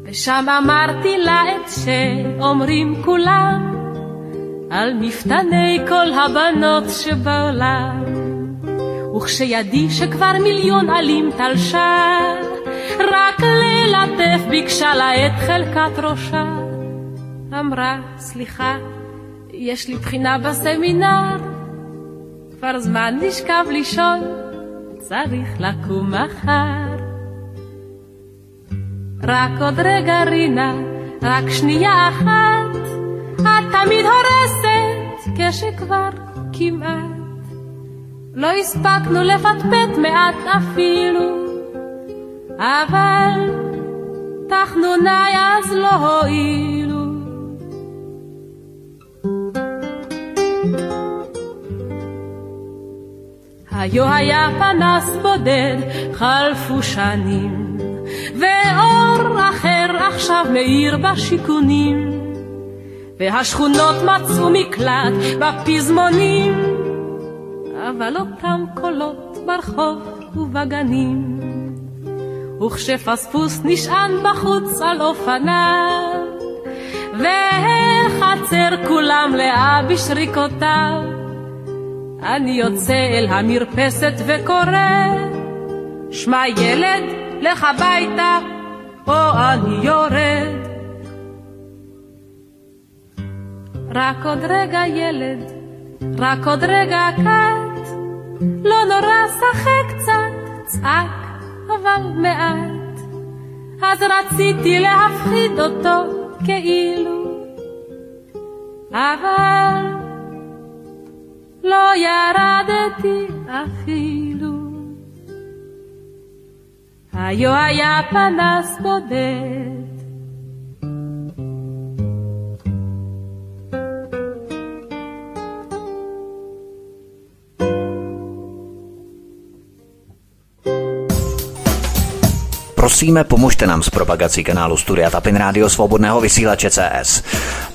ושם אמרתי לה את שאומרים כולם, על מפתני כל הבנות שבעולם. וכשידי שכבר מיליון עלים תלשה, רק ללטף ביקשה לה את חלקת ראשה. אמרה, סליחה, יש לי בחינה בסמינר, כבר זמן לשכב לישון, צריך לקום מחר. רק עוד רגע רינה, רק שנייה אחת, את תמיד הורסת כשכבר כמעט. לא הספקנו לפטפט מעט אפילו, אבל תחנוני אז לא הועילו. היו היה פנס בודד, חלפו שנים, ואור אחר עכשיו מאיר בשיכונים, והשכונות מצאו מקלט בפזמונים, אבל אותם קולות ברחוב ובגנים. וכשפספוס נשען בחוץ על אופניו, והחצר כולם לאה בשריקותיו, אני יוצא אל המרפסת וקורא, שמע ילד, לך הביתה, או אני יורד. רק עוד רגע ילד, רק עוד רגע קט, לא נורא, שחק קצת, צעק, אבל מעט. אז רציתי להפחיד אותו כאילו, אבל לא ירדתי אפילו. היו היה פנס בודד. Prosíme, pomožte nám s propagací kanálu Studia Tapin Rádio Svobodného vysílače CS.